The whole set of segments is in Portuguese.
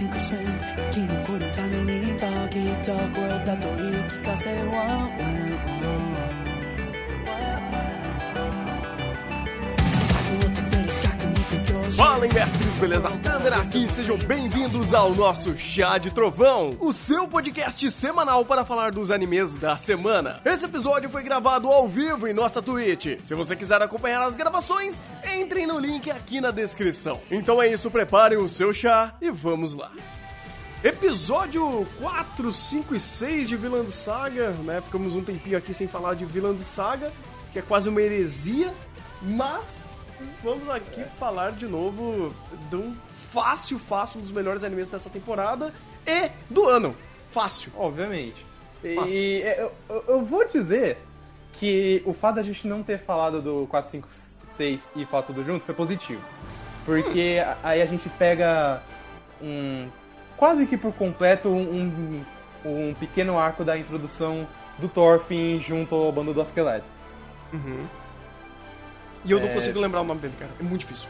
進化して生き残るために Doggy Dog World だと言い聞かせ One One One Fala, mestres, beleza? Thunder aqui, sejam bem-vindos ao nosso Chá de Trovão, o seu podcast semanal para falar dos animes da semana. Esse episódio foi gravado ao vivo em nossa Twitch. Se você quiser acompanhar as gravações, entrem no link aqui na descrição. Então é isso, preparem o seu chá e vamos lá. Episódio 4, 5 e 6 de Vilã Saga, né? Ficamos um tempinho aqui sem falar de Vilã Saga, que é quase uma heresia, mas vamos aqui falar de novo de um fácil, fácil, um dos melhores animes dessa temporada e do ano. Fácil. Obviamente. Fácil. E eu, eu- vou dizer que o fato da gente não ter falado do 4, 5, 6 e falar tudo junto foi positivo. Porque Hum. aí a gente pega um. quase que por completo um, um pequeno arco da introdução do Thorfinn junto ao bando do Askelet. E eu não É. consigo lembrar o nome dele, cara. É muito difícil.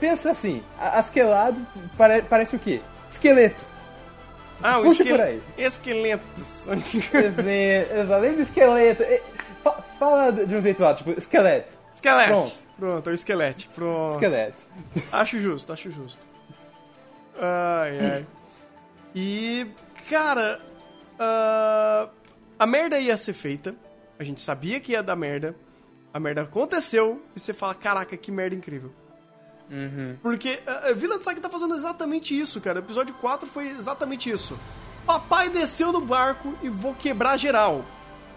Pensa assim, a- Askelad pare- parece o quê? Esqueleto. Ah, Puxa esquel... por aí. esqueletos. Além do esqueleto. fa- Fala de um jeito lá, tipo, esqueleto. Esquelete. Pronto. Pronto, é o esquelete. Pronto. Esqueleto. Acho justo, acho justo. Ai, ai. E, cara, ah, a merda ia ser feita. A gente sabia que ia dar merda. A merda aconteceu e você fala, caraca, que merda incrível. Uhum. Porque a Vila de Saga tá fazendo exatamente isso, cara. O episódio 4 foi exatamente isso. Papai desceu no barco e vou quebrar geral.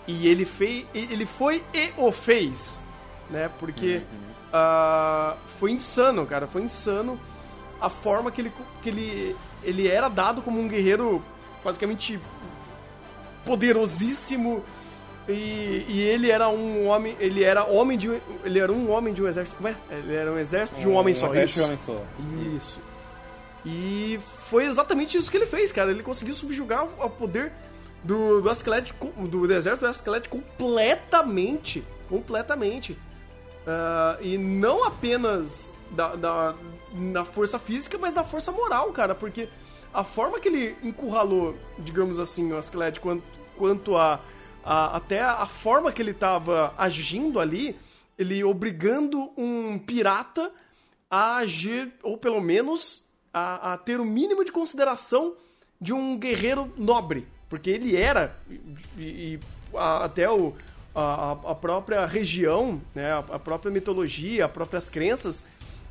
E ele fez, ele foi e o fez, né? Porque ah, foi insano, cara. Foi insano a forma que ele, que ele, ele era dado como um guerreiro basicamente poderosíssimo e, e ele era um homem, ele era homem de um- ele era um homem de um exército, como é? Ele era um exército de um homem só, exército de isso. um homem só. Isso. E foi exatamente isso que ele fez, cara. Ele conseguiu subjugar o poder do, do Ascalete, com- do, do exército do Ascalete completamente. Completamente. Ah, e não apenas da, da, na força física, mas da força moral, cara. Porque a forma que ele encurralou, digamos assim, o Ascalete quanto, quanto a, a- até a forma que ele tava agindo ali, ele obrigando um pirata a agir, ou pelo menos a, a ter o mínimo de consideração de um guerreiro nobre. Porque ele era, e, e a- até o, a, a- própria região, né, a, própria mitologia, as próprias crenças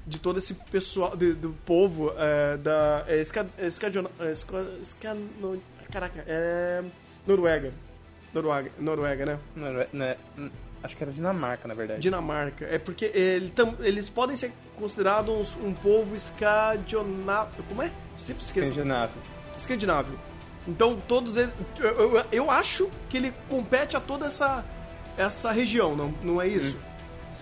de todo esse pessoal, de- do povo é, da. É, Ska, é, é, Ska- Ska- no- caraca, é. Noruega. Noruega, Noruega, né? Não era- não é- hum, acho que era Dinamarca, na verdade. Dinamarca. É porque ele tam- eles podem ser considerados um povo escandinavo. Como é? Sempre esqueço. Escandinavo. Escandinávio. Então, todos eles. Eu, eu, eu acho que ele compete a toda essa, essa região, não, não é isso?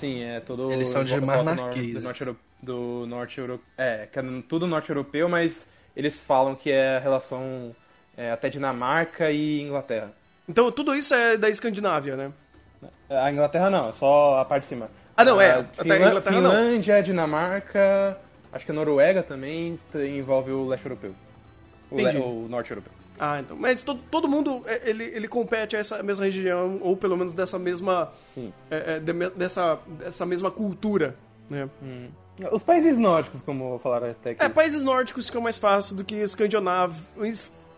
Sim, é todo. Eles são do dinamarqueses. nor- Do norte europeu. Do norte europeu. É, que é tudo norte europeu, mas eles falam que é relação é, até Dinamarca e Inglaterra. Então, tudo isso é da Escandinávia, né? A Inglaterra não, é só a parte de cima. Ah, não, é, A até a Inglaterra não. Finlândia, Dinamarca, acho que a Noruega também envolve o leste europeu. O, le- o norte europeu. Ah, então. Mas todo, todo mundo, é, ele, ele compete a essa mesma região, ou pelo menos dessa mesma. É, é, de- dessa, dessa mesma cultura, né? Os países nórdicos, como falaram até aqui. É, países nórdicos ficam mais fácil do que escandinavo.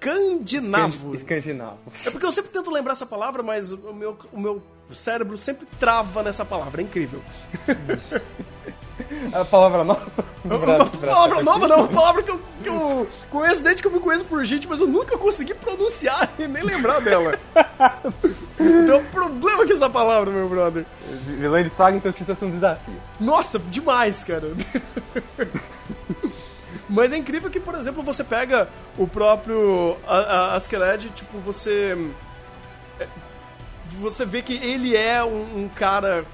Escandinavo. Escandinavo. É porque eu sempre tento lembrar essa palavra, mas o meu, o meu cérebro sempre trava nessa palavra. É incrível. A palavra nova. Uma palavra nova não, uma palavra que eu, que eu conheço desde que eu me conheço por gente, mas eu nunca consegui pronunciar e nem lembrar dela. Tem um problema com essa palavra, meu brother. Vilã de saga, então título é um desafio. Nossa, demais, cara. Mas é incrível que, por exemplo, você pega o próprio a- a- Askeladd, tipo, você. é, Você vê que ele é um, um cara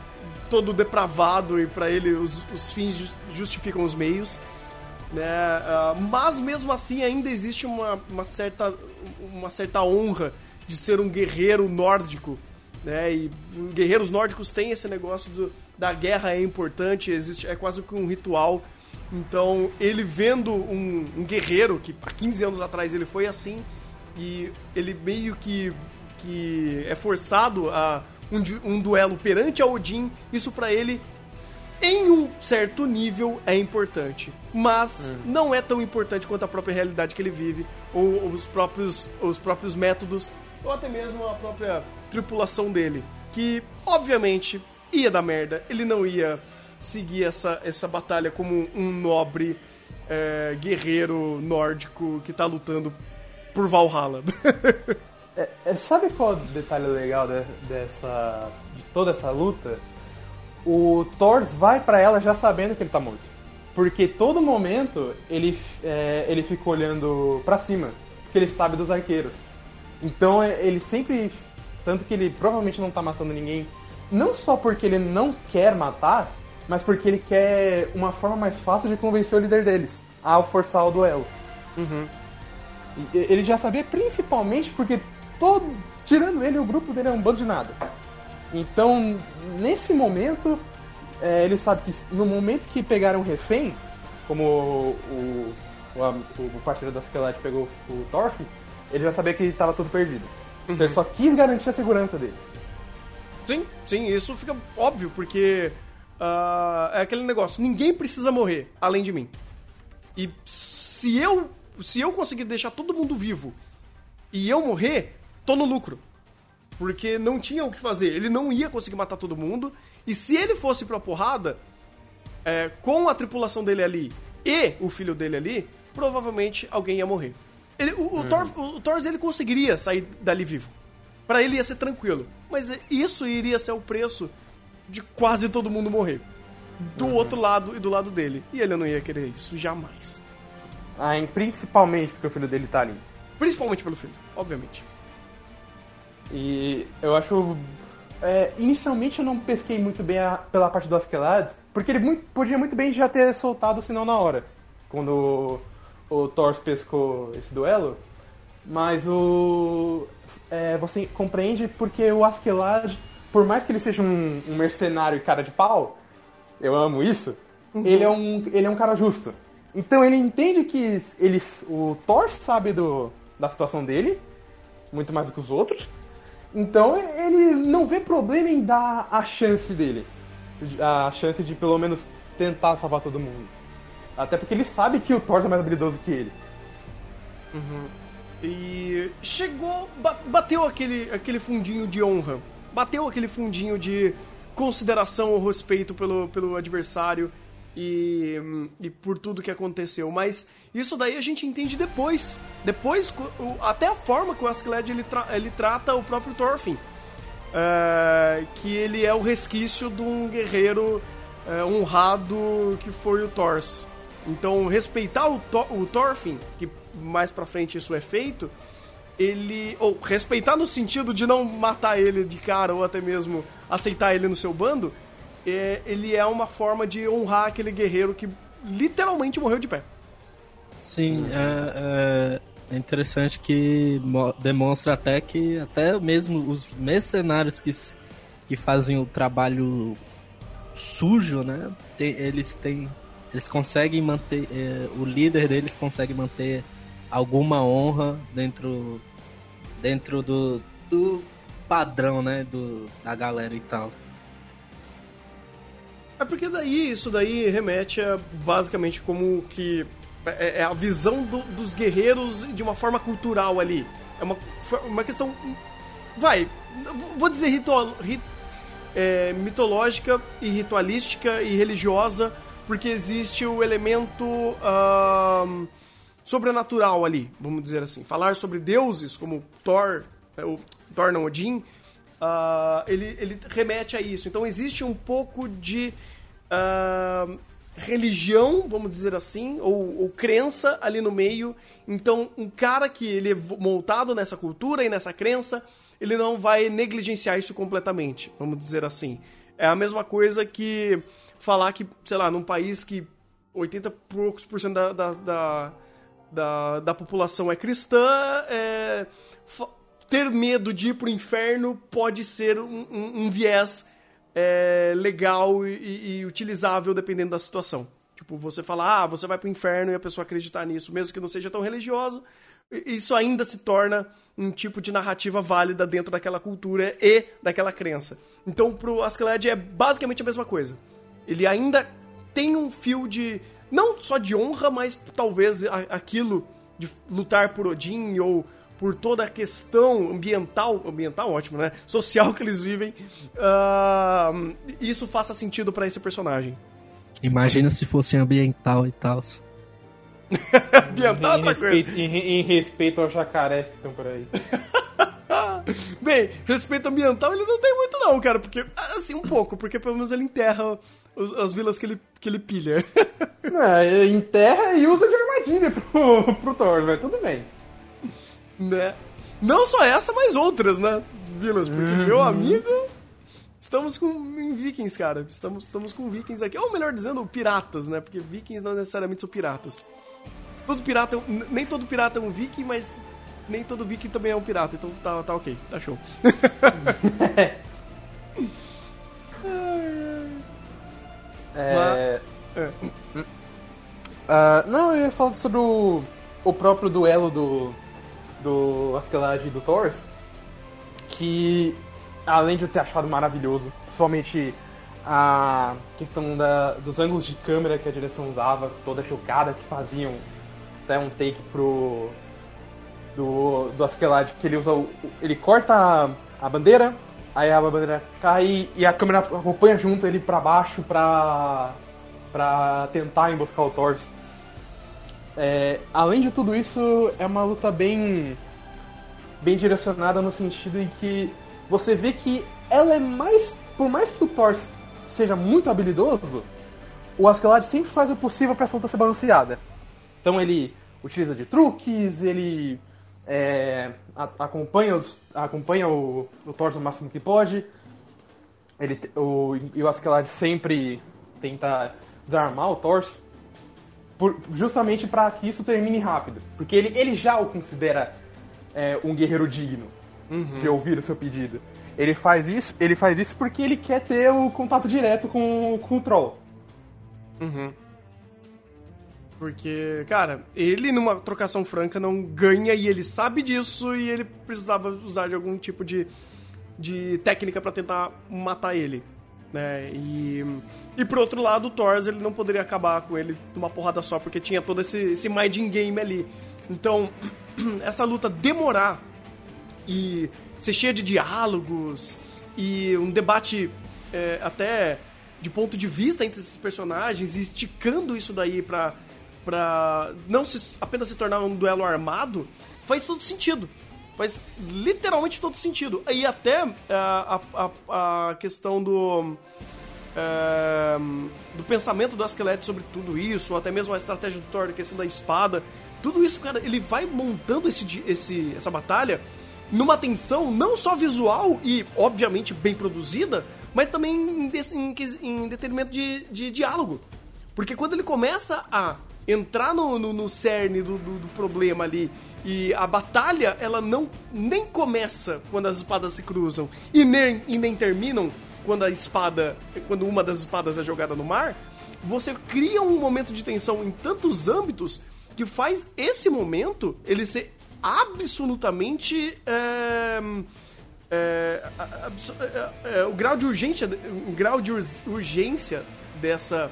todo depravado e pra ele os, os fins ju- justificam os meios. Né? Ah, mas mesmo assim ainda existe uma, uma, certa, uma certa honra de ser um guerreiro nórdico. Né? E guerreiros nórdicos têm esse negócio do, da guerra é importante, existe, é quase que um ritual. Então, ele vendo um, um guerreiro, que há 15 anos atrás ele foi assim, e ele meio que, que é forçado a um, um duelo perante a Odin, isso pra ele, em um certo nível, é importante. Mas não é tão importante quanto a própria realidade que ele vive, ou, ou os, próprios, os próprios métodos, ou até mesmo a própria tripulação dele. Que, obviamente, ia dar merda, ele não ia seguir essa, essa batalha como um nobre é, guerreiro nórdico que tá lutando por Valhalla. É, é, sabe qual o detalhe legal de- dessa. de toda essa luta? O Thor vai pra ela já sabendo que ele tá morto. Porque todo momento ele, é, ele fica olhando pra cima, porque ele sabe dos arqueiros. Então é, ele sempre. Tanto que ele provavelmente não tá matando ninguém, não só porque ele não quer matar, mas porque ele quer uma forma mais fácil de convencer o líder deles a forçar o duelo. E- Ele já sabia principalmente porque todo. Tirando ele, o grupo dele é um bando de nada. Então, nesse momento, é, ele sabe que no momento que pegaram um refém, como o, o, o, o parceiro da Skelet pegou o Thorfinn, ele já sabia que estava tudo perdido. Então ele só quis garantir a segurança deles. Sim, sim, isso fica óbvio, porque ah, é aquele negócio, ninguém precisa morrer além de mim. E se eu, se eu conseguir deixar todo mundo vivo e eu morrer, tô no lucro. Porque não tinha o que fazer, ele não ia conseguir matar todo mundo, e se ele fosse pra porrada, é, com a tripulação dele ali e o filho dele ali, provavelmente alguém ia morrer. Ele, o, o, Thor, o Thor, ele conseguiria sair dali vivo. Pra ele ia ser tranquilo. Mas isso iria ser o preço de quase todo mundo morrer. Do outro lado e do lado dele. E ele não ia querer isso, jamais. Ah, principalmente porque o filho dele tá ali. Principalmente pelo filho, obviamente. E eu acho. é, inicialmente eu não pesquei muito bem a- pela parte do Askeladd, porque ele muito- podia muito bem já ter soltado o sinal na hora, quando o, o Thor pescou esse duelo. Mas o. é, você compreende porque o Askeladd, por mais que ele seja um, um mercenário e cara de pau, eu amo isso, ele, é um, ele é um cara justo. Então ele entende que ele, o Thor sabe do, da situação dele, muito mais do que os outros. Então ele não vê problema em dar a chance dele. A chance de pelo menos tentar salvar todo mundo. Até porque ele sabe que o Thor é mais habilidoso que ele. E chegou, ba- bateu aquele, aquele fundinho de honra. Bateu aquele fundinho de consideração ou respeito pelo, pelo adversário e, e por tudo que aconteceu. Mas isso daí a gente entende depois. Depois, até a forma que o Askeladd ele, tra- ele trata o próprio Thorfinn. É, que ele é o resquício de um guerreiro é, honrado que foi o Thors. Então, respeitar o, Thor- o Thorfinn, que mais pra frente isso é feito, ele. Ou respeitar no sentido de não matar ele de cara ou até mesmo aceitar ele no seu bando, é, ele é uma forma de honrar aquele guerreiro que literalmente morreu de pé. Sim, é, é interessante que mo- demonstra até que até mesmo os mercenários que, que fazem o trabalho sujo, né? tem- eles têm. Eles conseguem manter. é, o líder deles consegue manter alguma honra dentro. Dentro do. do padrão, né? Do, da galera e tal. É porque daí, isso daí remete a basicamente como que é, é a visão do- dos guerreiros de uma forma cultural ali. É uma, uma questão. Vai, vou dizer ritual, ri- é, mitológica e ritualística e religiosa, porque existe o elemento ahn, sobrenatural ali, vamos dizer assim. Falar sobre deuses como Thor, é, o Thor não Odin, ah, ele, ele remete a isso. Então existe um pouco de ah, religião, vamos dizer assim, ou, ou crença ali no meio. Então um cara que ele é montado nessa cultura e nessa crença, ele não vai negligenciar isso completamente, vamos dizer assim. É a mesma coisa que falar que, sei lá, num país que 80 e poucos por cento da, da, da, da, da população é cristã, é, ter medo de ir pro inferno pode ser um, um- um viés é, legal e- e utilizável dependendo da situação. Tipo, você falar, ah, você vai pro inferno e a pessoa acreditar nisso, mesmo que não seja tão religioso, isso ainda se torna um tipo de narrativa válida dentro daquela cultura e daquela crença. Então, pro Askeladd é basicamente a mesma coisa. Ele ainda tem um fio de. Não só de honra, mas talvez aquilo de lutar por Odin ou por toda a questão ambiental, ambiental ótimo, né? Social que eles vivem, uh, isso faça sentido para esse personagem. Imagina se fosse ambiental e tal. ambiental em, respeito, em, em respeito aos jacarés que estão por aí. Bem, respeito ambiental ele não tem muito não, cara, porque assim um pouco, porque pelo menos ele enterra as vilas que ele, que ele pilha. É, enterra e usa de armadilha pro, pro Thor, mas tudo bem. Né? Não só essa, mas outras, né? Vilas, porque uhum. meu amigo. Estamos com vikings, cara. Estamos, estamos com vikings aqui. Ou melhor dizendo, piratas, né? Porque vikings não necessariamente são piratas. Todo pirata, nem todo pirata é um viking, mas nem todo viking também é um pirata. Então tá, tá ok, tá show. é... é. Uh, não, eu ia falar sobre o, o próprio duelo do, do Askeladd e do Thor, que além de eu ter achado maravilhoso, principalmente a questão da, dos ângulos de câmera que a direção usava, toda chocada, que faziam até um take pro do, do Askeladd, que ele usa o, ele corta a, a, bandeira, aí a bandeira cai e a câmera acompanha junto ele para baixo pra, pra tentar emboscar o Thor. É, além de tudo isso, é uma luta bem bem direcionada no sentido em que você vê que ela é mais. Por mais que o Thor seja muito habilidoso, o Askeladd sempre faz o possível para essa luta ser balanceada. Então ele utiliza de truques, ele é, a, acompanha, os, acompanha o, o Thor o máximo que pode. Ele, o, e o Askeladd sempre tenta desarmar o Thor por, justamente para que isso termine rápido. Porque ele, ele já o considera é, um guerreiro digno uhum. de ouvir o seu pedido. Ele faz isso, ele faz isso porque ele quer ter o contato direto com, com o troll. Uhum. Porque, cara, ele numa trocação franca não ganha e ele sabe disso e ele precisava usar de algum tipo de, de técnica para tentar matar ele. Né? E, e por outro lado, o Thors ele não poderia acabar com ele de uma porrada só, porque tinha todo esse, esse minding game ali. Então, essa luta demorar e ser cheia de diálogos e um debate é, até de ponto de vista entre esses personagens e esticando isso daí pra, pra não se, apenas se tornar um duelo armado, faz todo sentido. Faz literalmente todo sentido. E até é, a, a, a questão do. É, do pensamento do Askelet sobre tudo isso, ou até mesmo a estratégia do Thor, a questão da espada. Tudo isso, cara, ele vai montando esse, esse, essa batalha numa tensão não só visual e, obviamente, bem produzida, mas também em, em, em detrimento de, de, diálogo. Porque quando ele começa a entrar no, no, no cerne do, do, do, problema ali e a batalha, ela não nem começa quando as espadas se cruzam e nem, e nem terminam quando a espada, quando uma das espadas é jogada no mar, você cria um momento de tensão em tantos âmbitos que faz esse momento ele ser absolutamente. É, é, é, o grau de urgência, o grau de urgência dessa,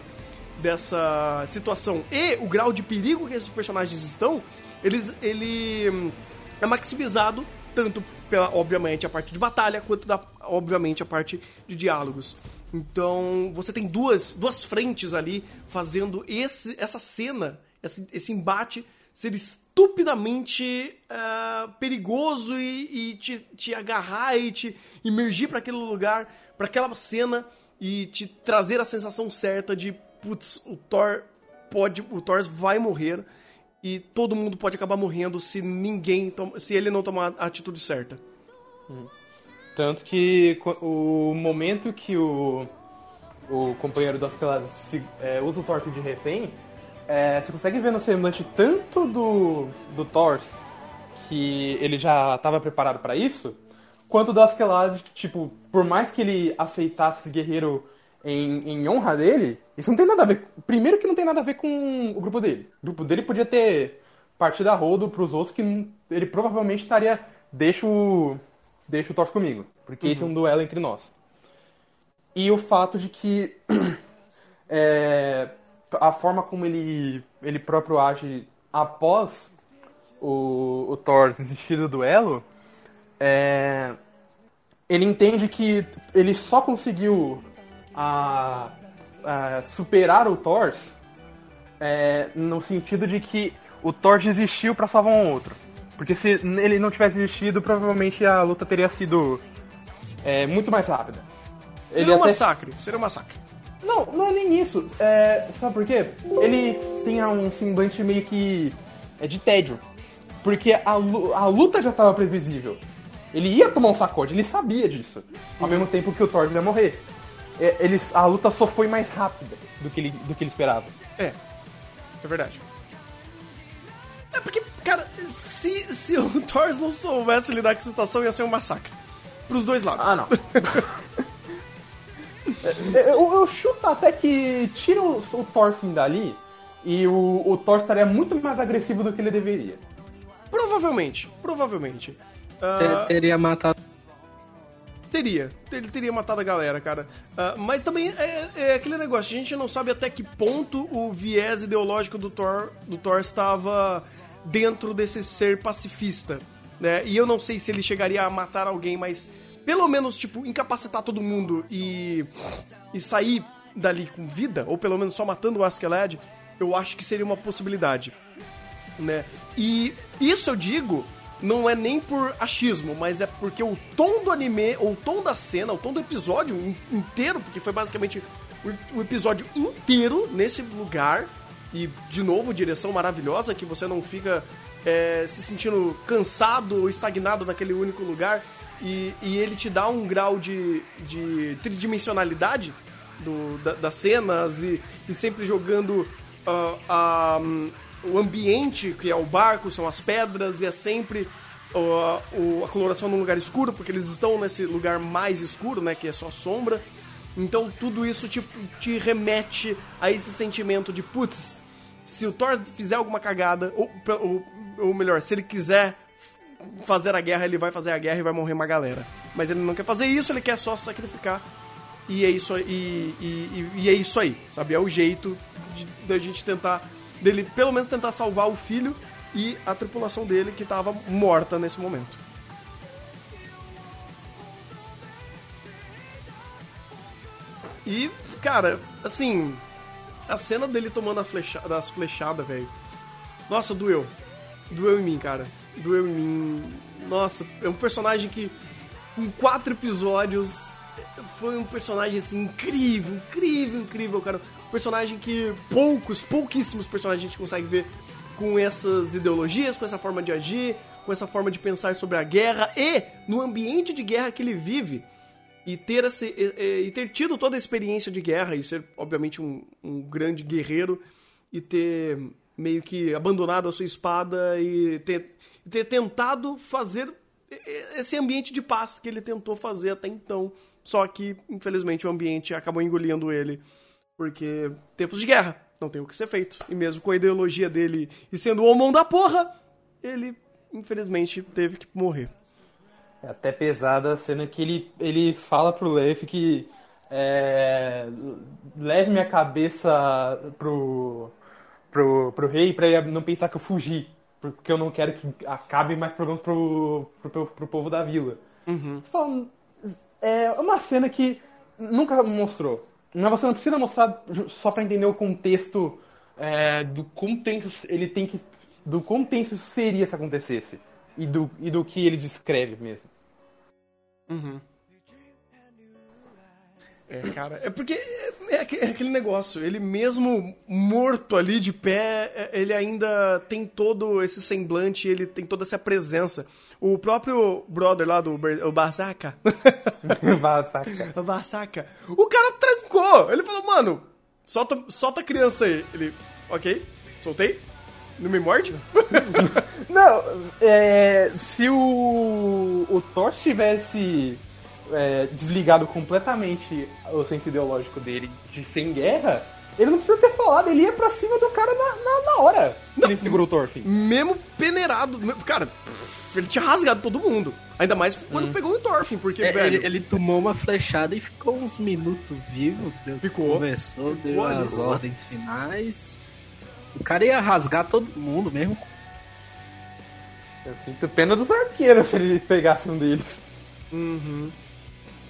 dessa situação e o grau de perigo que esses personagens estão, eles, ele hum, é maximizado tanto pela, obviamente, a parte de batalha, quanto da, obviamente, a parte de diálogos. Então, você tem duas, duas frentes ali fazendo esse, essa cena, esse, esse embate ser estupidamente uh, perigoso e, e te, te, agarrar e te imergir para aquele lugar, para aquela cena e te trazer a sensação certa de putz, o Thor pode, o Thor vai morrer e todo mundo pode acabar morrendo se ninguém, se ele não tomar a atitude certa. Hum. Tanto que o momento que o, o companheiro das classes é, usa o Thor de refém, é, você consegue ver no semblante tanto do, do Thor, que ele já estava preparado para isso, quanto do que, tipo, por mais que ele aceitasse esse guerreiro em, em honra dele, isso não tem nada a ver. Primeiro que não tem nada a ver com o grupo dele. O grupo dele podia ter partido a rodo pros outros que não- ele provavelmente estaria. Deixa o. Deixa o Thor comigo. Porque esse é um duelo entre nós. E o fato de que é, a forma como ele, ele próprio age após o, o Thor desistir do duelo, é, ele entende que ele só conseguiu a, a superar o Thor é, no sentido de que o Thor desistiu pra salvar um outro. Porque se ele não tivesse desistido, provavelmente a luta teria sido é, muito mais rápida. Seria um até- massacre, seria um massacre. não, não é nem isso. É, sabe por quê? Ele tinha um semblante meio que é de tédio. Porque a, a luta já tava previsível. Ele ia tomar um sacode, ele sabia disso. Ao mesmo tempo que o Thor ia morrer. É, ele, a luta só foi mais rápida do que ele, do que ele esperava. É, é verdade. É porque, cara, se, se o Thor não soubesse lidar com a situação, ia ser um massacre. Pros dois lados. Ah, não. É, eu, eu chuto até que tira o, o Thorfinn dali e o, o Thor estaria muito mais agressivo do que ele deveria. Provavelmente, provavelmente. Ter- Teria matado. Teria. Ele teria matado a galera, cara. Ah, mas também é, é aquele negócio, a gente não sabe até que ponto o viés ideológico do Thor, do Thor estava dentro desse ser pacifista, né? E eu não sei se ele chegaria a matar alguém, mas pelo menos, tipo, incapacitar todo mundo e, e sair dali com vida, ou pelo menos só matando o Askeladd, eu acho que seria uma possibilidade né? E isso eu digo não é nem por achismo, mas é porque o tom do anime, ou o tom da cena, o tom do episódio in- inteiro, porque foi basicamente o, episódio inteiro nesse lugar, e de novo, direção maravilhosa, que você não fica é, se sentindo cansado ou estagnado naquele único lugar, e, e ele te dá um grau de, de tridimensionalidade do, da- das cenas e, e sempre jogando a, o ambiente, que é o barco, são as pedras, e é sempre o- a coloração num lugar escuro, porque eles estão nesse lugar mais escuro, né, que é só sombra. Então tudo isso te, te remete a esse sentimento de, putz, se o Thor fizer alguma cagada, ou, ou, ou melhor, se ele quiser fazer a guerra, ele vai fazer a guerra e vai morrer uma galera. Mas ele não quer fazer isso, ele quer só sacrificar. E é isso aí, e, e- e é isso aí, sabe? É o jeito da gente tentar, dele pelo menos tentar salvar o filho e a tripulação dele que tava morta nesse momento. E, cara, assim, a cena dele tomando a flecha, das flechadas, velho. Nossa, doeu. Doeu em mim, cara. Doeu em mim. Nossa, é um personagem que, com quatro episódios, foi um personagem assim incrível, incrível, incrível, cara. Personagem que poucos, pouquíssimos personagens a gente consegue ver com essas ideologias, com essa forma de agir, com essa forma de pensar sobre a guerra e no ambiente de guerra que ele vive. E ter, esse, e, e- ter tido toda a experiência de guerra e ser, obviamente, um, um grande guerreiro e ter meio que abandonado a sua espada e ter, ter tentado fazer esse ambiente de paz que ele tentou fazer até então. Só que, infelizmente, o ambiente acabou engolindo ele. Porque tempos de guerra, não tem o que ser feito. E mesmo com a ideologia dele e sendo o homão da porra, ele, infelizmente, teve que morrer. É até pesada a cena que ele, ele fala pro Leif que é, leve minha cabeça pro, pro, pro rei pra ele não pensar que eu fugi. Porque eu não quero que acabe mais problemas pro, pro, pro povo da vila. Fala, É uma cena que nunca mostrou. Mas você não precisa mostrar só pra entender o contexto é, do quão tenso ele tem que. do quão seria se acontecesse. E do, e do que ele descreve mesmo. É, cara, é porque é, é é aquele negócio, ele mesmo morto ali de pé, é, ele ainda tem todo esse semblante, ele tem toda essa presença. O próprio brother lá do o Basaka, Vá, saca. o Basaka, o cara trancou, ele falou, mano, solta, solta a criança aí. Ele, ok, soltei, não me morde? Não, é, se o, o Thor tivesse é, desligado completamente o senso ideológico dele de sem guerra, ele não precisa ter falado, ele ia pra cima do cara na, na, na hora que ele segurou o Thorfinn. Mesmo peneirado. Cara, ele tinha rasgado todo mundo. Ainda mais quando pegou o Thorfinn, porque, É, velho. ele, ele tomou uma flechada e ficou uns minutos vivo. Deu, Ficou. Ficou deu ali, as ficou. ordens finais. O cara ia rasgar todo mundo mesmo. Eu sinto pena dos arqueiros se ele pegasse um deles.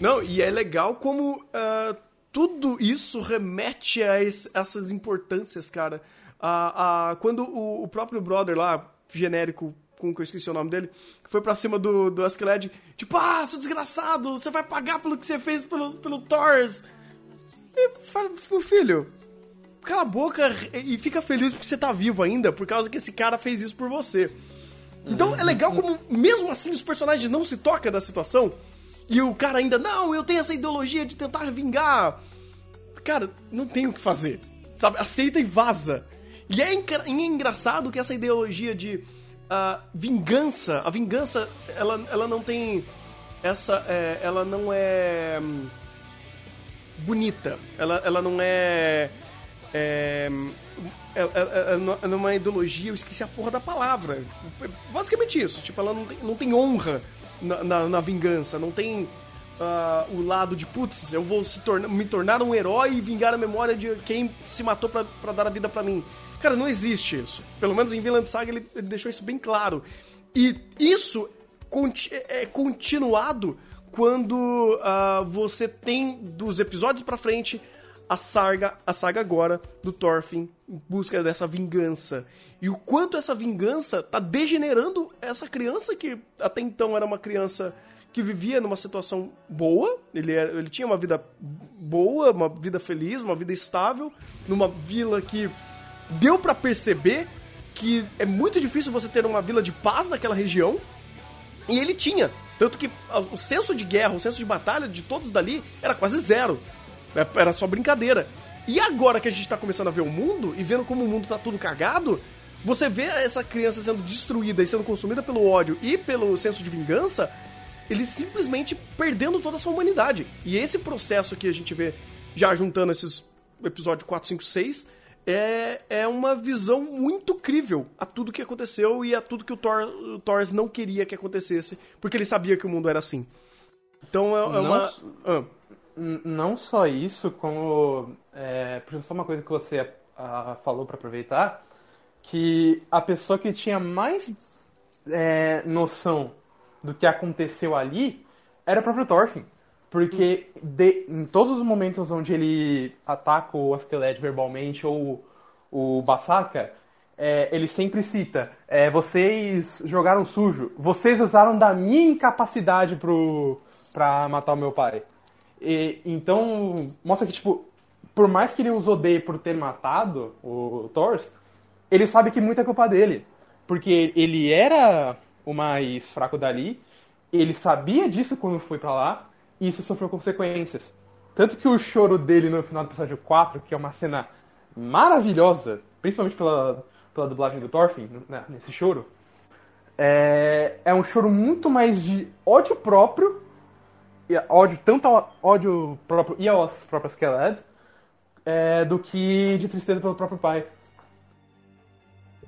Não, e é legal como ah, tudo isso remete a es- essas importâncias, cara. A, quando o, o próprio brother lá, genérico, com que eu esqueci o nome dele, foi pra cima do, do Askeladd, tipo, ah, seu desgraçado, você vai pagar pelo que você fez pelo, pelo Thors. E fala, meu filho, cala a boca e e fica feliz porque você tá vivo ainda, por causa que esse cara fez isso por você. Então é legal como, mesmo assim, os personagens não se tocam da situação. E o cara ainda, não, eu tenho essa ideologia de tentar vingar. Cara, não tem o que fazer. Sabe? Aceita e vaza. E é, e é engraçado que essa ideologia de ah, vingança, a vingança, ela, ela não tem. Essa. é, ela não é. hum, bonita. Ela, ela não é. É. Não- ela não é uma ideologia, eu esqueci a porra da palavra. Basicamente isso. Tipo, ela não tem, não tem honra na, na, na vingança, não tem ah, o lado de putz, eu vou se torna, me tornar um herói e vingar a memória de quem se matou pra dar a vida pra mim. Cara, não existe isso. Pelo menos em Vinland Saga ele, ele deixou isso bem claro. E isso conti- é continuado quando ah, você tem dos episódios pra frente a saga, a saga agora do Thorfinn em busca dessa vingança. E o quanto essa vingança tá degenerando essa criança que até então era uma criança que vivia numa situação boa, ele, era- ele tinha uma vida boa, uma vida feliz, uma vida estável, numa vila que deu pra perceber que é muito difícil você ter uma vila de paz naquela região, e ele tinha. Tanto que o senso de guerra, o senso de batalha de todos dali era quase zero. É, Era só brincadeira. E agora que a gente tá começando a ver o mundo e vendo como o mundo tá tudo cagado, você vê essa criança sendo destruída e sendo consumida pelo ódio e pelo senso de vingança, ele simplesmente perdendo toda a sua humanidade. E esse processo que a gente vê já juntando esses episódios 4, 5, 6 é, é uma visão muito crível a tudo que aconteceu e a tudo que o, Thor, o Thor não queria que acontecesse, porque ele sabia que o mundo era assim. Então é, é Não uma. Ah, Não só isso, como. É, só uma coisa que você ah, falou pra aproveitar, que a pessoa que tinha mais é, noção do que aconteceu ali era o próprio Thorfinn. Porque de- em todos os momentos onde ele ataca o Askeladd verbalmente ou o Basaka, é, ele sempre cita: é, vocês jogaram sujo, vocês usaram da minha incapacidade pro, pra matar o meu pai. E, então, mostra que, tipo, por mais que ele os odeie por ter matado o Thor, ele sabe que muita é culpa dele. Porque ele era o mais fraco dali, ele sabia disso quando foi pra lá, e isso sofreu consequências. Tanto que o choro dele no final do episódio 4, que é uma cena maravilhosa, principalmente pela, pela dublagem do Thorfinn, né, nesse choro, é, é um choro muito mais de ódio próprio e ódio tanto ao ódio próprio e aos próprios Keled é, do que de tristeza pelo próprio pai.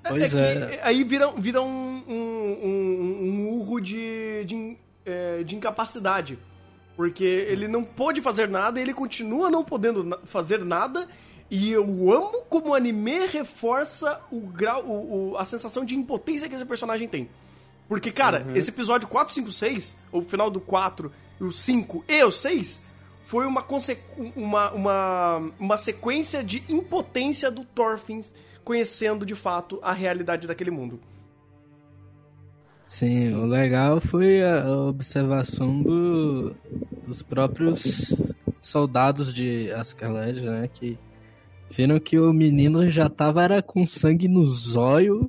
Pois é é. que aí vira, vira um, um, um, um urro de, de, é, de incapacidade. Porque ele não pôde fazer nada, ele continua não podendo fazer nada. E eu amo como o anime reforça o grau, o, o- a sensação de impotência que esse personagem tem. Porque, cara, esse episódio 4, 5, 6, o final do 4, o 5 e o 6, foi uma, uma, uma, uma sequência de impotência do Thorfinn conhecendo de fato a realidade daquele mundo. Sim, o legal foi a observação do, dos próprios soldados de Askeladd, né? Que viram que o menino já tava era com sangue nos olhos,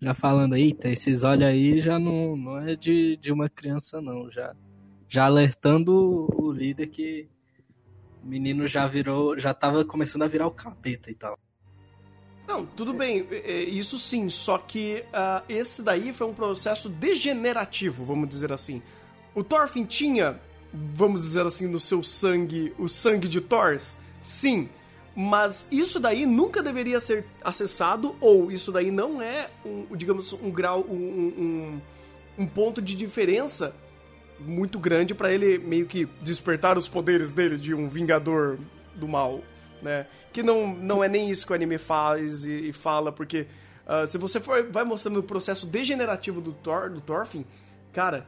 já falando, eita, esses olhos aí já não, não é de, de uma criança não, já, já alertando o, o líder que o menino já virou, já tava começando a virar o capeta e tal. Não, tudo bem, é, é, isso sim, só que ah, esse daí foi um processo degenerativo, vamos dizer assim. O Thorfinn tinha vamos dizer assim, no seu sangue, o sangue de Thors? Sim. Mas isso daí nunca deveria ser acessado, ou isso daí não é, um, digamos, um grau, um, um, um ponto de diferença muito grande para ele meio que despertar os poderes dele de um vingador do mal, né? Que não, não é nem isso que o anime faz e, e fala, porque uh, se você for, vai mostrando o processo degenerativo do, Thor, do Thorfinn, cara,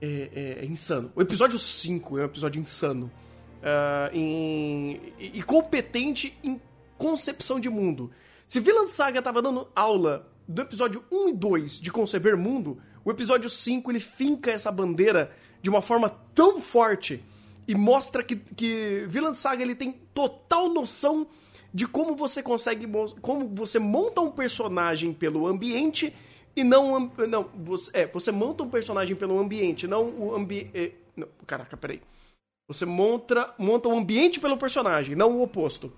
é, é, é, insano. O episódio 5 é um episódio insano. Uh, em, e, e competente em concepção de mundo. Se Villan Saga tava dando aula do episódio 1 e 2 de conceber mundo, o episódio 5 ele finca essa bandeira de uma forma tão forte e mostra que, que Villan Saga ele tem total noção de como você consegue como você monta um personagem pelo ambiente e não não você é você monta um personagem pelo ambiente não o ambiente é, não, caraca peraí você monta monta um ambiente pelo personagem não o oposto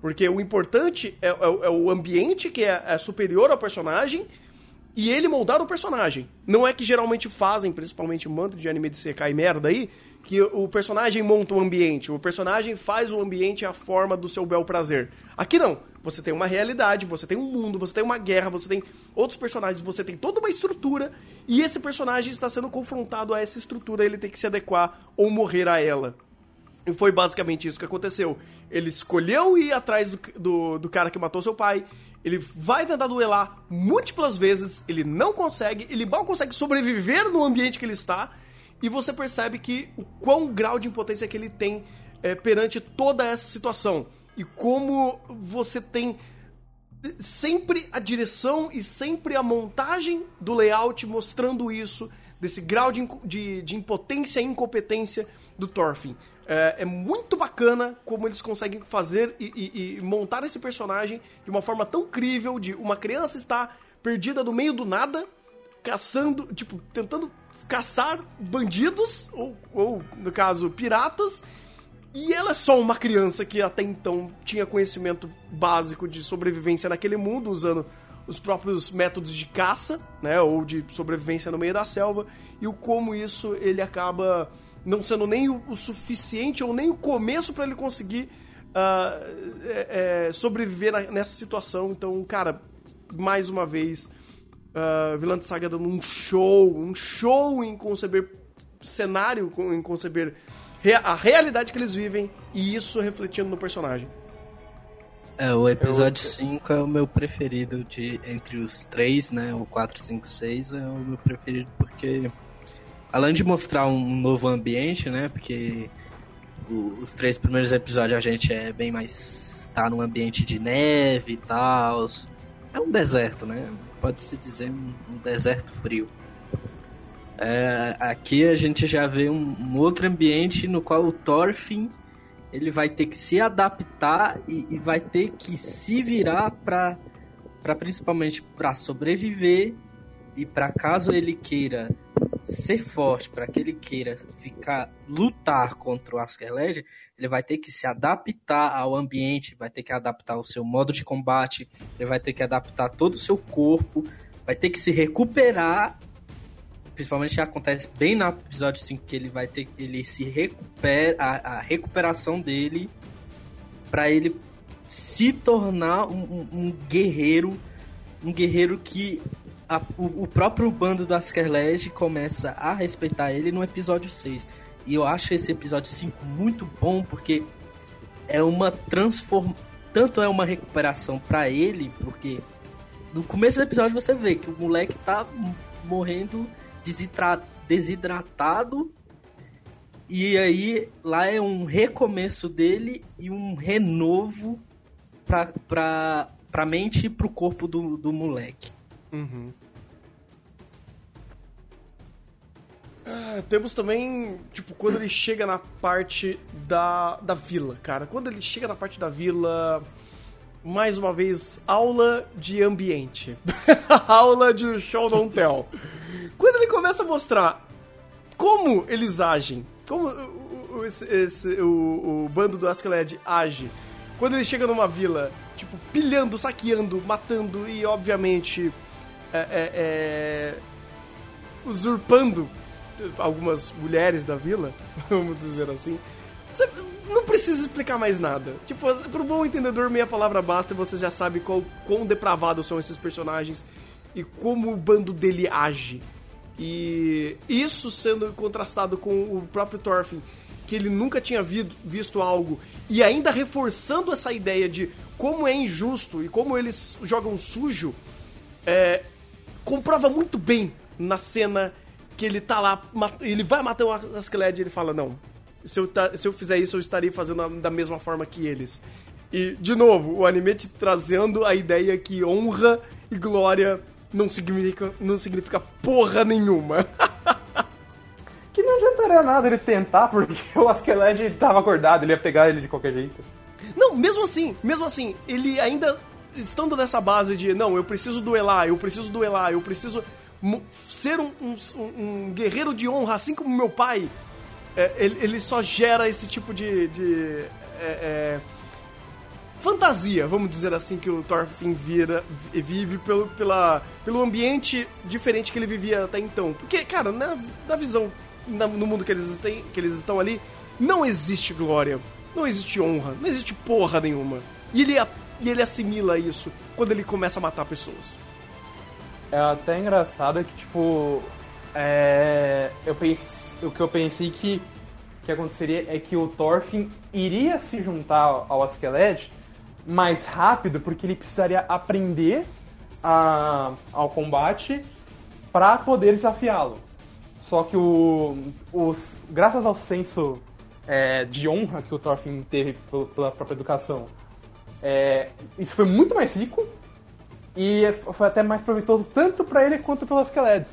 porque o importante é, é, é o ambiente que é, é superior ao personagem e ele moldar o personagem. Não é que geralmente fazem, principalmente um monte de anime de CK e merda aí, que o personagem monta o ambiente, o personagem faz o ambiente a forma do seu bel prazer. Aqui não. Você tem uma realidade, você tem um mundo, você tem uma guerra, você tem outros personagens, você tem toda uma estrutura e esse personagem está sendo confrontado a essa estrutura, ele tem que se adequar ou morrer a ela. E foi basicamente isso que aconteceu. Ele escolheu ir atrás do, do, do cara que matou seu pai, ele vai tentar duelar múltiplas vezes, ele não consegue, ele mal consegue sobreviver no ambiente que ele está, e você percebe que o quão grau de impotência que ele tem é, perante toda essa situação. E como você tem sempre a direção e sempre a montagem do layout mostrando isso, desse grau de, de, de impotência e incompetência do Thorfinn. É, é, muito bacana como eles conseguem fazer e, e, e, montar esse personagem de uma forma tão crível de uma criança estar perdida no meio do nada, caçando, tipo, tentando caçar bandidos, ou, ou no caso, piratas, e ela é só uma criança que até então tinha conhecimento básico de sobrevivência naquele mundo, usando os próprios métodos de caça, né, ou de sobrevivência no meio da selva, e o como isso ele acaba não sendo nem o, suficiente ou nem o começo para ele conseguir uh, é, é, sobreviver nessa situação. Então, cara, mais uma vez, uh, Vilã Saga dando um show, um show em conceber cenário, em conceber a realidade que eles vivem e isso refletindo no personagem. É, o episódio 5 é o meu preferido de entre os três, né? O 4, 5, 6 é o meu preferido porque além de mostrar um novo ambiente, né? Porque os três primeiros episódios a gente é bem mais. tá num ambiente de neve e tal. É um deserto, né? Pode-se dizer um, um, deserto frio. É, aqui a gente já vê um, um, outro ambiente no qual o Thorfinn ele vai ter que se adaptar e, e vai ter que se virar para principalmente para sobreviver e para caso ele queira ser forte, para que ele queira ficar lutar contra o Askerledge, ele vai ter que se adaptar ao ambiente, vai ter que adaptar o seu modo de combate, ele vai ter que adaptar todo o seu corpo, vai ter que se recuperar. Principalmente acontece bem no episódio 5 que ele vai ter ele se recupera a, a recuperação dele para ele se tornar um, um, um guerreiro, um guerreiro que a, o, o, próprio bando do Askerledge começa a respeitar ele no episódio 6. E eu acho esse episódio 5 muito bom porque é uma transformação. Tanto é uma recuperação para ele, porque no começo do episódio você vê que o moleque tá morrendo desidratado. E aí lá é um recomeço dele e um renovo pra, pra, pra mente e pro corpo do, do moleque. Uhum. Ah, temos também, tipo, quando ele chega na parte da, da vila, cara. Quando ele chega na parte da vila, mais uma vez, aula de ambiente. aula de show don't tell. Quando ele começa a mostrar como eles agem, como o, esse, esse, o, o bando do Askeladd age, quando ele chega numa vila, tipo, pilhando, saqueando, matando e, obviamente, é, é, é, usurpando algumas mulheres da vila, vamos dizer assim. Você não precisa explicar mais nada. Tipo, pro bom entendedor, meia palavra basta e você já sabe qual, quão depravados são esses personagens e como o bando dele age. E isso sendo contrastado com o próprio Thorfinn, que ele nunca tinha vi- visto algo, e ainda reforçando essa ideia de como é injusto e como eles jogam sujo, é, comprova muito bem na cena que ele tá lá, ele vai matar o Askeladd e ele fala, não, se eu, se eu fizer isso eu estarei fazendo da mesma forma que eles. E, de novo, o anime te trazendo a ideia que honra e glória não significa, não significa porra nenhuma. Que não adiantaria nada ele tentar, porque o Askeladd tava acordado, ele ia pegar ele de qualquer jeito. Não, mesmo assim, mesmo assim, ele ainda estando nessa base de não, eu preciso duelar, eu preciso duelar, eu preciso ser um, um- um guerreiro de honra, assim como meu pai, é, ele, ele só gera esse tipo de. de é, é, fantasia, vamos dizer assim, que o Thorfinn vira, vive pelo, pela, pelo ambiente diferente que ele vivia até então. Porque, cara, na, na visão, na- no mundo que eles, têm, que eles estão ali, não existe glória, não existe honra, não existe porra nenhuma. E ele, e ele assimila isso quando ele começa a matar pessoas. É até engraçado que, tipo, é, eu pense, o que eu pensei que, que aconteceria é que o Thorfinn iria se juntar ao Askeladd mais rápido, porque ele precisaria aprender a- ao combate para poder desafiá-lo. Só que o, os, graças ao senso é, de honra que o Thorfinn teve pela- pela própria educação, é, isso foi muito mais rico e foi até mais proveitoso tanto pra ele quanto pelo Askeladd.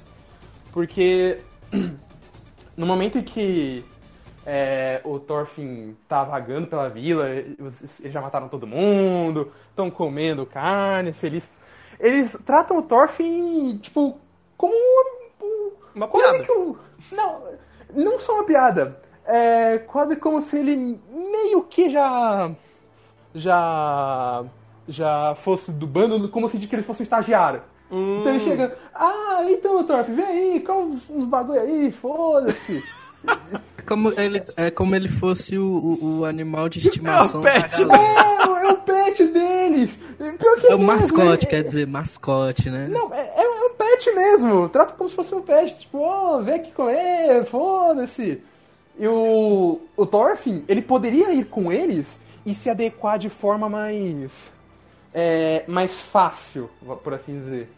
Porque no momento em que é, o Thorfinn tá vagando pela vila, eles já mataram todo mundo, estão comendo carne, feliz. Eles tratam o Thorfinn, tipo, como um- Uma piada. um- não, não só uma piada. É quase como se ele meio que já já já fosse do bando, como se de que ele fosse um estagiário. Então ele chega, ah, então, Thorfinn, vem aí, come uns- bagulho aí, foda-se. Como ele, é como ele fosse o, o, o animal de estimação. É o pet, é, é o pet deles. Pior que É o mesmo, mascote, é- quer dizer, mascote, né? Não, é, é um pet mesmo. Trata como se fosse um pet. Tipo, ó, vem aqui comer, foda-se. E o, o Thorfinn, ele poderia ir com eles e se adequar de forma mais. É, mais fácil, por assim dizer.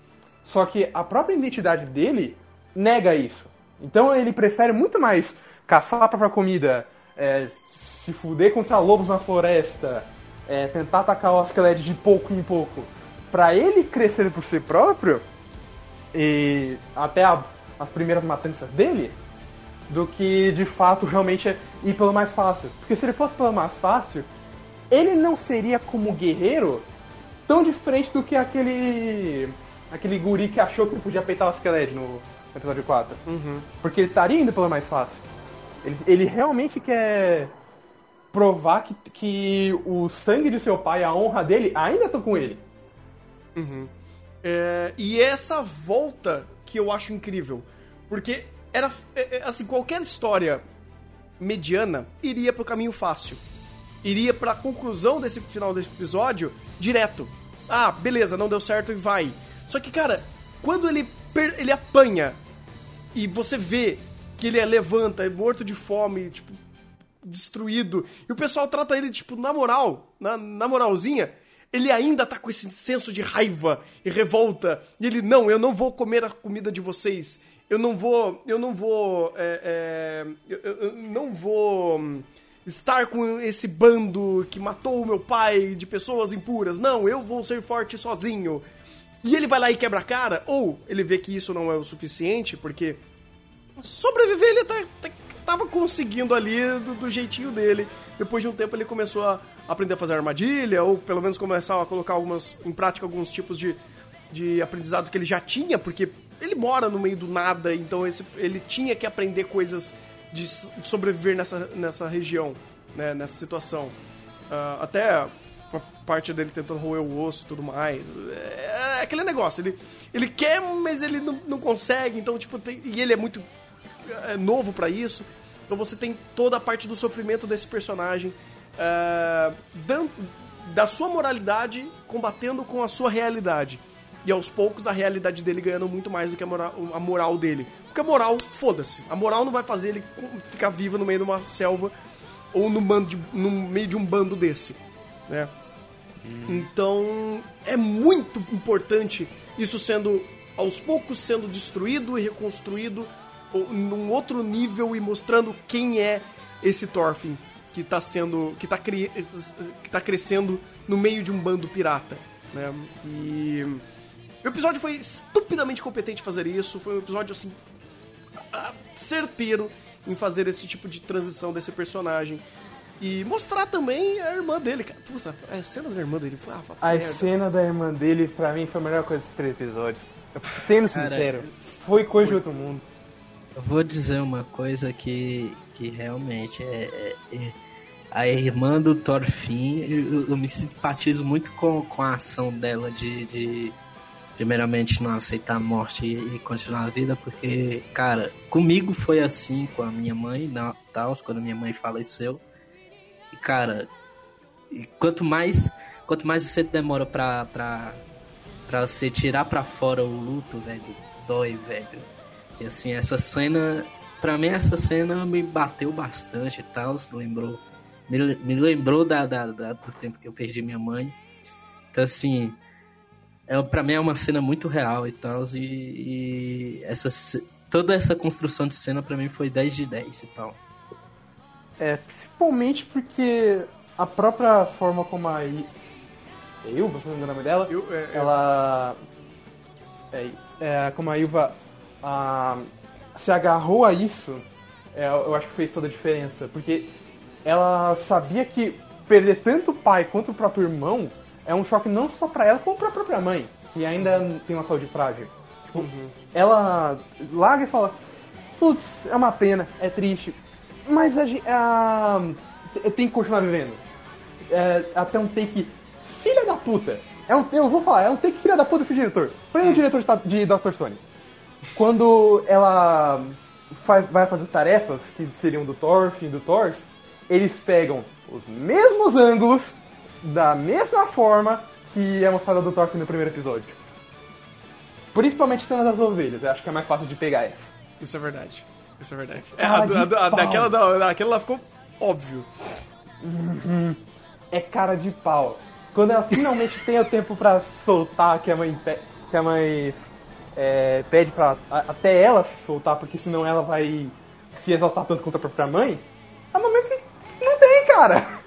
Só que a própria identidade dele nega isso. Então ele prefere muito mais caçar a própria comida, é, se fuder contra lobos na floresta, é, tentar atacar o Askeladd de pouco em pouco. Pra ele crescer por si próprio, e até a- as primeiras matanças dele, do que de fato realmente ir pelo mais fácil. Porque se ele fosse pelo mais fácil, ele não seria como guerreiro tão diferente do que aquele aquele guri que achou que podia peitar o Askeladd no episódio 4. Porque ele estaria indo pelo mais fácil. Ele, ele realmente quer provar que, que o sangue de seu pai, a honra dele, ainda estão com ele. É, e essa volta que eu acho incrível. Porque era. é, é, Assim, qualquer história mediana iria pro caminho fácil. Iria pra conclusão desse final desse episódio direto. Ah, beleza, não deu certo e vai. Só que, cara, quando ele, ele apanha e você vê que ele é levanta, é morto de fome, tipo, destruído, e o pessoal trata ele, tipo, na moral, na, na moralzinha, ele ainda tá com esse senso de raiva e revolta. E ele, não, eu não vou comer a comida de vocês. Eu não vou. Eu não vou. é, é, eu- eu não vou hum, estar com esse bando que matou o meu pai de pessoas impuras. Não, eu vou ser forte sozinho. E ele vai lá e quebra a cara, ou ele vê que isso não é o suficiente, porque sobreviver ele tá, tá- tava conseguindo ali do, do jeitinho dele. Depois de um tempo ele começou a aprender a fazer armadilha, ou pelo menos começar a colocar algumas, em prática alguns tipos de, de aprendizado que ele já tinha, porque ele mora no meio do nada, então esse- ele tinha que aprender coisas de, sobreviver nessa, nessa região, né, nessa situação. Ah, até a parte dele tentando roer o osso e tudo mais. É aquele negócio, ele, ele quer, mas ele não, não consegue, então, tipo, tem- e ele é muito é, novo pra isso. Então você tem toda a parte do sofrimento desse personagem, é, dan- da sua moralidade combatendo com a sua realidade. E aos poucos a realidade dele ganhando muito mais do que a moral, a moral dele. Porque a moral, foda-se. A moral não vai fazer ele ficar vivo no meio de uma selva ou no, bando de- no meio de um bando desse. Né? Então é muito importante isso sendo aos poucos sendo destruído e reconstruído num outro nível e mostrando quem é esse Thorfinn que tá sendo que tá, cri, que tá crescendo no meio de um bando pirata, né? E o episódio foi estupidamente competente fazer isso, foi um episódio assim certeiro em fazer esse tipo de transição desse personagem. E mostrar também a irmã dele, cara. Puta, a cena da irmã dele foi ah, A merda. cena da irmã dele, pra mim, foi a melhor coisa desses três episódios. Sendo Cara, sincero, foi coisa de outro mundo. Eu vou dizer uma coisa que, que realmente é, é- é- a irmã do Thorfinn, eu, eu me simpatizo muito com, com a ação dela de, de primeiramente não aceitar a morte e, continuar a vida, porque, cara, comigo foi assim, com a minha mãe, na, tal, quando minha mãe faleceu. E, cara, quanto mais quanto mais você demora pra, pra, pra você tirar pra fora o luto, velho, dói, velho. E assim, essa cena, pra mim essa cena me bateu bastante e tal, lembrou, me, me lembrou da, da, da- do tempo que eu perdi minha mãe. Então assim, é, pra mim é uma cena muito real e tal, e, e essa, toda essa construção de cena pra mim foi 10 de 10 e tal. É, principalmente porque a própria forma como a I... Ilva, se não me engano o nome dela, Eu- é- é- ela... É, é, como a Ilva ah, se agarrou a isso, é, eu acho que fez toda a diferença. Porque ela sabia que perder tanto o pai quanto o próprio irmão é um choque não só pra ela, como pra própria mãe, que ainda tem uma saúde frágil. Tipo, ela larga e fala: Putz, é uma pena, é triste, mas a, a, tem que continuar vivendo. É, até um take filha da puta. É um, eu vou falar, é um take filha da puta esse diretor. Prenda o diretor de, de Dr. Stone. Quando ela faz- vai fazer tarefas que seriam do Thorfinn e do Thors, eles pegam os mesmos ângulos, da mesma forma que é mostrada do Thorfinn no primeiro episódio. Principalmente cena das ovelhas, eu acho que é mais fácil de pegar essa. Isso é verdade. Isso é verdade. É, Cara a, a a daquela, da, daquela lá ficou óbvio. é cara de pau. Quando ela finalmente tem o tempo pra soltar, que a mãe, que a mãe é, pede pra até ela soltar, porque senão ela vai se exaltar tanto contra a própria mãe, há momentos que não tem, cara.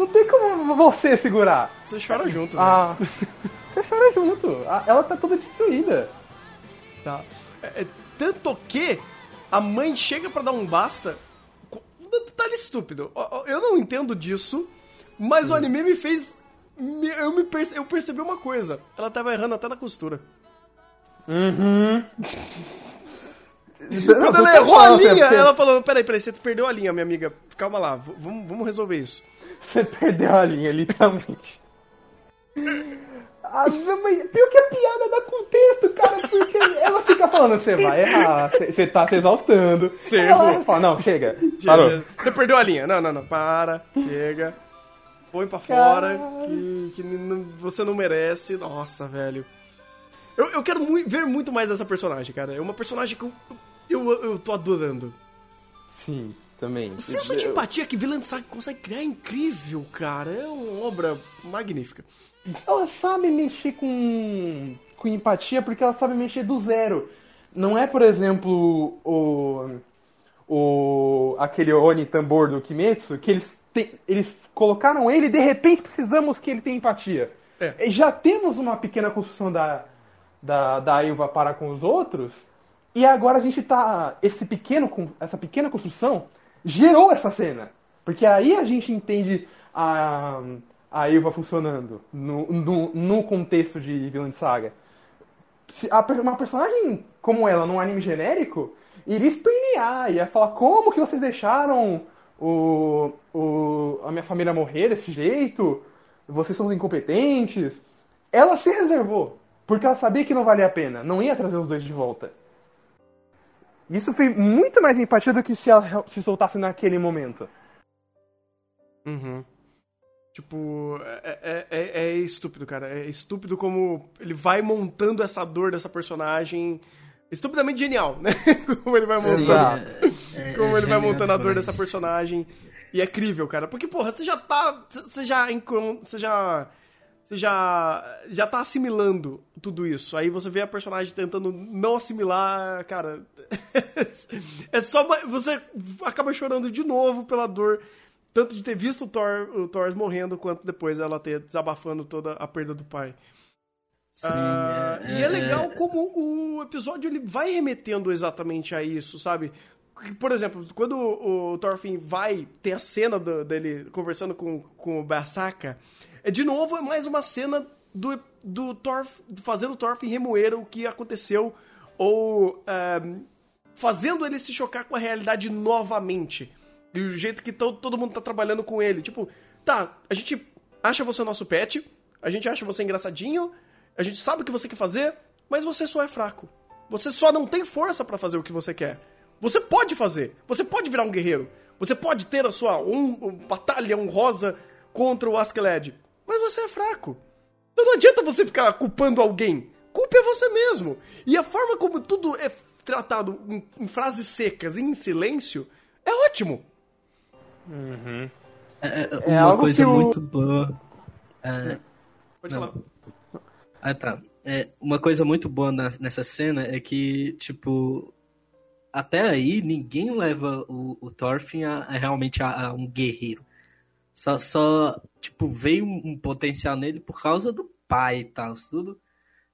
Não tem como você segurar. Você chora junto, né? Ah, você chora junto. Ela tá toda destruída. Tá. É, é, tanto que a mãe chega pra dar um basta. detalhe estúpido. Eu não entendo disso, mas o anime me fez. Eu, me perce- eu percebi uma coisa. Ela tava errando até na costura. Quando ela errou a linha, ela falou: Peraí, peraí, você perdeu a linha, minha amiga. Calma lá, vamos, vamos resolver isso. Você perdeu a linha, literalmente. Ah, mas pior que a piada dá contexto, cara, porque ela fica falando, você vai errar, você tá se exaustando. Você errou. fala, não, chega. Você perdeu a linha. Não, não, não. Para, chega. Põe pra fora, que, que você não merece. Nossa, velho. Eu, eu quero mui- ver muito mais dessa personagem, cara. É uma personagem que eu, eu, eu tô adorando. Sim, também. O senso de empatia que Villan Saga consegue criar é incrível, cara. É uma obra magnífica. Ela sabe mexer com, com empatia porque ela sabe mexer do zero. Não é, por exemplo, o, o aquele Oni tambor do Kimetsu, que eles, te- eles colocaram ele e de repente precisamos que ele tenha empatia. É. Já temos uma pequena construção da, da, da Ilva para com os outros, e agora a gente tá. Esse pequeno, essa pequena construção gerou essa cena. Porque aí a gente entende a, a Ilva funcionando no, no, no contexto de Vilã de Saga. Se a uma personagem como ela num anime genérico iria espernear, ia falar como que vocês deixaram o, o, a minha família morrer desse jeito, vocês são incompetentes. Ela se reservou, porque ela sabia que não valia a pena, não ia trazer os dois de volta. Isso foi muito mais empatia do que se ela se soltasse naquele momento. Uhum. Tipo, é, é, é, é estúpido, cara. É estúpido como ele vai montando essa dor dessa personagem. Estupidamente genial, né? como ele vai montando. é, como é ele vai genial montando a dor dessa personagem. E é crível, cara. Porque, porra, você já tá. Você já. Você já. Você já. Já tá assimilando tudo isso. Aí você vê a personagem tentando não assimilar, cara. é só. Você acaba chorando de novo pela dor. Tanto de ter visto o Thor, o Thor morrendo, quanto depois ela ter desabafando toda a perda do pai. Sim, Ah, é- e é legal é- como o episódio ele vai remetendo exatamente a isso, sabe? Por exemplo, quando o, o Thorfinn vai ter a cena do- dele conversando com, com o Basaka, é de novo é mais uma cena do, do Thorf, fazendo o Thorfinn remoer o que aconteceu ou ehm, fazendo ele se chocar com a realidade novamente. E o jeito que to, todo mundo tá trabalhando com ele. Tipo, tá, a gente acha você nosso pet, a gente acha você engraçadinho, a gente sabe o que você quer fazer, mas você só é fraco. Você só não tem força pra fazer o que você quer. Você pode fazer. Você pode virar um guerreiro. Você pode ter a sua um, um, batalha honrosa contra o Askeladd. Mas você é fraco. Então não adianta você ficar culpando alguém. Culpa é você mesmo. E a forma como tudo é tratado em, em frases secas e em silêncio é ótimo. É, É uma algo coisa que o- muito boa. É, Pode Não. falar. Ah, tá. É, uma coisa muito boa na- nessa cena é que, tipo, até aí ninguém leva o, o Thorfinn a, a realmente a, a um guerreiro. Só, só, tipo, veio um, potencial nele por causa do pai e tal. Tudo,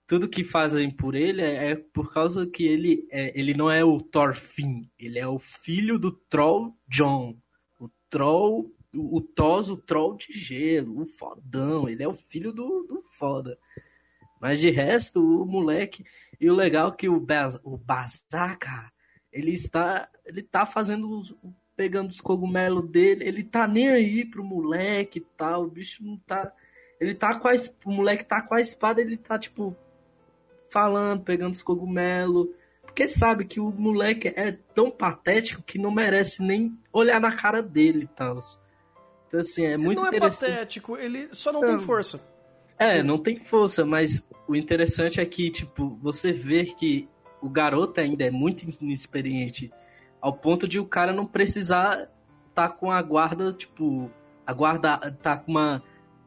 tudo que fazem por ele é, é por causa que ele, é, ele não é o Thorfinn. Ele é o filho do Troll John. O Troll, o, Thos, o Troll de gelo, o fodão. Ele é o filho do, do foda. Mas de resto, o moleque. E o legal é que o, Baz, o Bazaka, ele está. Ele tá fazendo. Pegando os cogumelos dele. Ele tá nem aí pro moleque e tal. O bicho não tá. Ele tá com a. O moleque tá com a espada, ele tá, tipo. Falando, pegando os cogumelos. Porque sabe que o moleque é tão patético que não merece nem olhar na cara dele tal. Então, assim, é muito ele não é interessante. patético, ele só não tem força. É, não tem força, mas o interessante é que, tipo, você vê que o garoto ainda é muito inexperiente, ao ponto de o cara não precisar tá com a guarda, tipo, a guarda tá com uma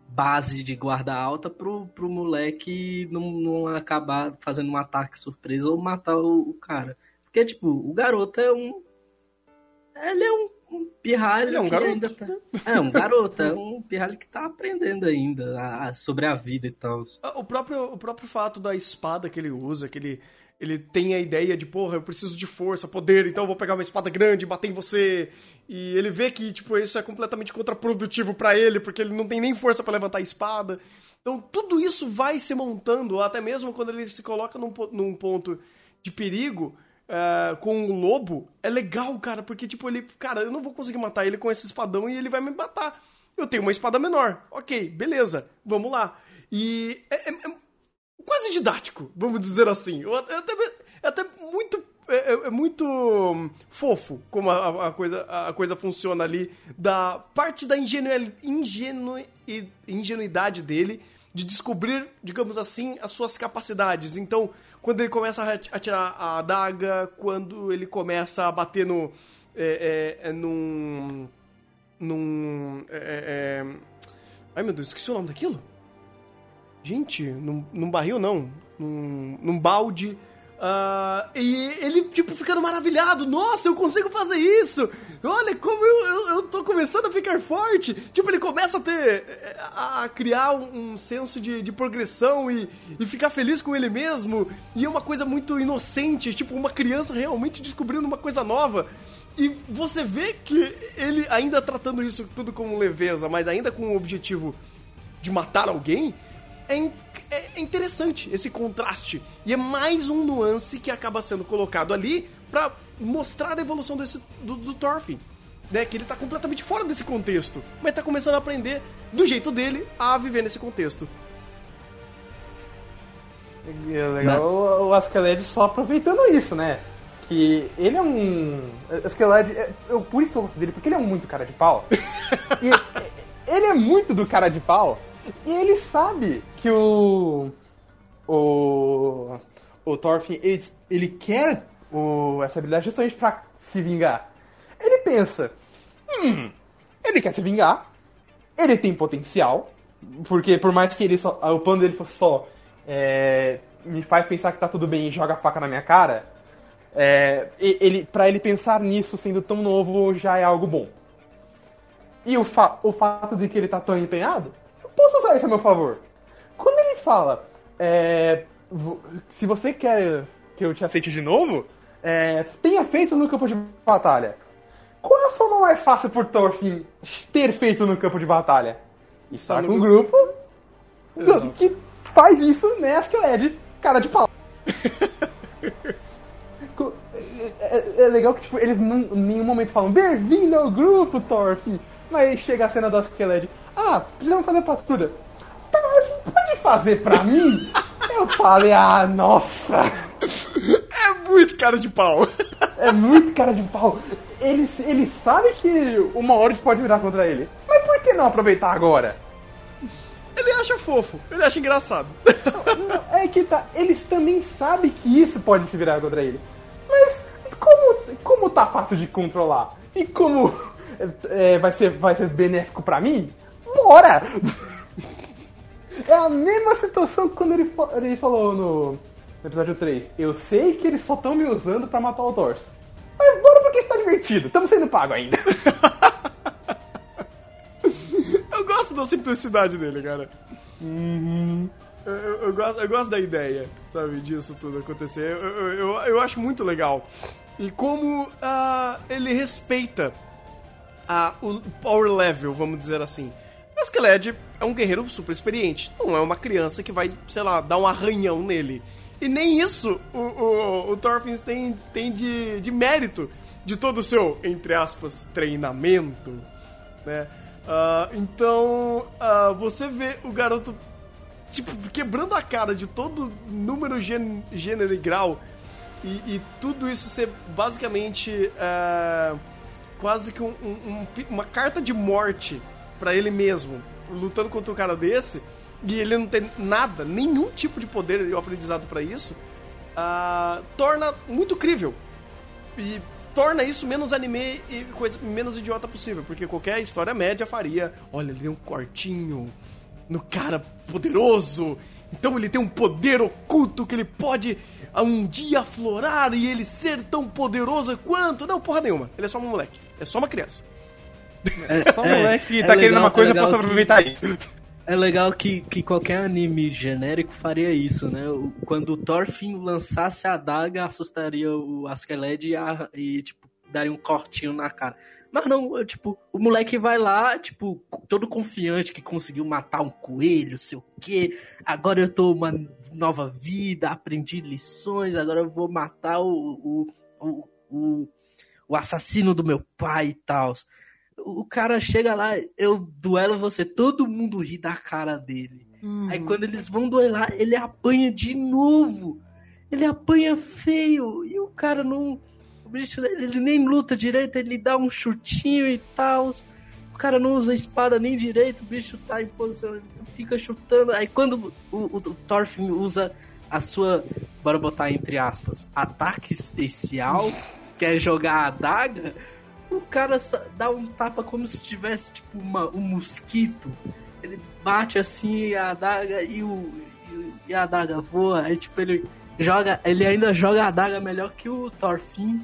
base de guarda alta pro, pro moleque não, não acabar fazendo um ataque surpresa ou matar o, o cara. Porque, tipo, o garoto é um. Ele é um, um pirralho Ele é um que garoto. ainda tá- É, um garoto, é um pirralho que tá aprendendo ainda a- a- sobre a vida e tal. O próprio, o próprio fato da espada que ele usa, que ele, ele tem a ideia de, porra, eu preciso de força, poder, então eu vou pegar uma espada grande e bater em você. E ele vê que, tipo, isso é completamente contraprodutivo pra ele, porque ele não tem nem força pra levantar a espada. Então tudo isso vai se montando, até mesmo quando ele se coloca num, num ponto de perigo ah, com o lobo, é legal, cara, porque, tipo, ele, cara, eu não vou conseguir matar ele com esse espadão e ele vai me matar. Eu tenho uma espada menor. Ok, beleza, vamos lá. E é, é- é quase didático, vamos dizer assim. É até, até muito. É, é- é muito hum, fofo como a, a coisa, a coisa funciona ali, da parte da ingenu, ingenu, ingenuidade dele de descobrir, digamos assim, as suas capacidades. Então, quando ele começa a atirar a adaga, quando ele começa a bater no. É, é, é, num. num. é, ai meu Deus, esqueci o nome daquilo? Gente, num, num barril não, num, num balde. ah, e ele, tipo, ficando maravilhado. Nossa, eu consigo fazer isso! Olha como eu, eu, eu tô começando a ficar forte! Tipo, ele começa a ter. a, a criar um, um senso de, de progressão e, e ficar feliz com ele mesmo. E é uma coisa muito inocente, tipo, uma criança realmente descobrindo uma coisa nova. E você vê que ele ainda tratando isso tudo como leveza, mas ainda com o objetivo de matar alguém, é, in- é interessante esse contraste. E é mais um nuance que acaba sendo colocado ali pra mostrar a evolução desse, do, do Thorfinn. Né? Que ele tá completamente fora desse contexto, mas tá começando a aprender do jeito dele a viver nesse contexto. É legal o, o Askeladd só aproveitando isso, né? que ele é um. Skeletor, é, eu, por isso que eu gosto dele, porque ele é muito cara de pau. e- ele é muito do cara de pau. E ele sabe que o. O. O Thorfinn, ele, ele quer o, essa habilidade justamente pra se vingar. Ele pensa: hum, ele quer se vingar, ele tem potencial, porque por mais que ele só, o plano dele fosse só é, me faz pensar que tá tudo bem e joga a faca na minha cara, é, ele, para ele pensar nisso sendo tão novo já é algo bom. E o, fa o fato de que ele tá tão empenhado, eu posso usar isso a meu favor. Quando ele fala, é, se você quer que eu te aceite de novo, é, tenha feito no campo de batalha. Qual é a forma mais fácil por Thorfinn ter feito no campo de batalha? Estar com um grupo. Exato. que faz isso, né, Askeladd, cara de pau. É, é- é legal que tipo, eles não, em nenhum momento falam bem-vindo ao grupo, Thorfinn. Mas chega a cena do Askeladd. Ah, precisamos fazer patrulha. Fazer pra mim? Eu falei, ah, nossa. É muito cara de pau. É muito cara de pau. Ele, ele sabe que uma hora isso pode virar contra ele. Mas por que não aproveitar agora? Ele acha fofo, ele acha engraçado. Não, É que tá. Eles também sabem que isso pode se virar contra ele. Mas como, como tá fácil de controlar? E como é, vai, ser, vai ser benéfico pra mim? Bora! É a mesma situação que quando ele, ele falou no, no episódio 3. Eu sei que eles só estão me usando pra matar o Thor. Mas bora porque está divertido. Estamos sendo pago ainda. Eu gosto da simplicidade dele, cara. Eu, eu- eu gosto, eu gosto da ideia, sabe, disso tudo acontecer. Eu, eu, eu, eu acho muito legal. E como ah, ele respeita a, o power level, vamos dizer assim. O Skeletor é um guerreiro super experiente. Não é uma criança que vai, sei lá, dar um arranhão nele. E nem isso o, o, o Thorfinn tem, tem de, de mérito de todo o seu, entre aspas, treinamento, né? Ah, então, ah, você vê o garoto, tipo, quebrando a cara de todo número, gên- gênero e grau e, e tudo isso ser basicamente ah, quase que um- um- um uma carta de morte pra ele mesmo, lutando contra um cara desse, e ele não tem nada, nenhum tipo de poder e aprendizado pra isso, ah, torna muito crível. E torna isso menos anime e coisa menos idiota possível, porque qualquer história média faria, olha, ele tem um cortinho no cara poderoso, então ele tem um poder oculto que ele pode ah, um dia aflorar e ele ser tão poderoso quanto. Não, porra nenhuma. Ele é só um moleque. É só uma criança. É, Só é, moleque que é tá querendo legal- uma coisa é legal aproveitar que- isso. É legal que, que qualquer anime genérico faria isso, né? Quando o Thorfinn lançasse a adaga, assustaria o Askeladd e, a- e, tipo, daria um cortinho na cara. Mas não, tipo, o moleque vai lá, tipo, todo confiante que conseguiu matar um coelho, sei o quê. Agora eu tô uma nova vida, aprendi lições, agora eu vou matar o, o, o, o, o assassino do meu pai e tal. O cara chega lá, eu duelo você, todo mundo ri da cara dele. Aí quando eles vão duelar, ele apanha de novo. Ele apanha feio. E o cara não. O bicho, ele nem luta direito, ele dá um chutinho e tal. O cara não usa espada nem direito, o bicho tá em posição, ele fica chutando. Aí quando o, o, o Thorfinn usa a sua, bora botar entre aspas, ataque especial, quer jogar a adaga, o cara dá um tapa como se tivesse tipo uma, um mosquito. Ele bate assim a adaga e, o, e, a adaga voa. Aí tipo ele joga, ele ainda joga a adaga melhor que o Thorfinn.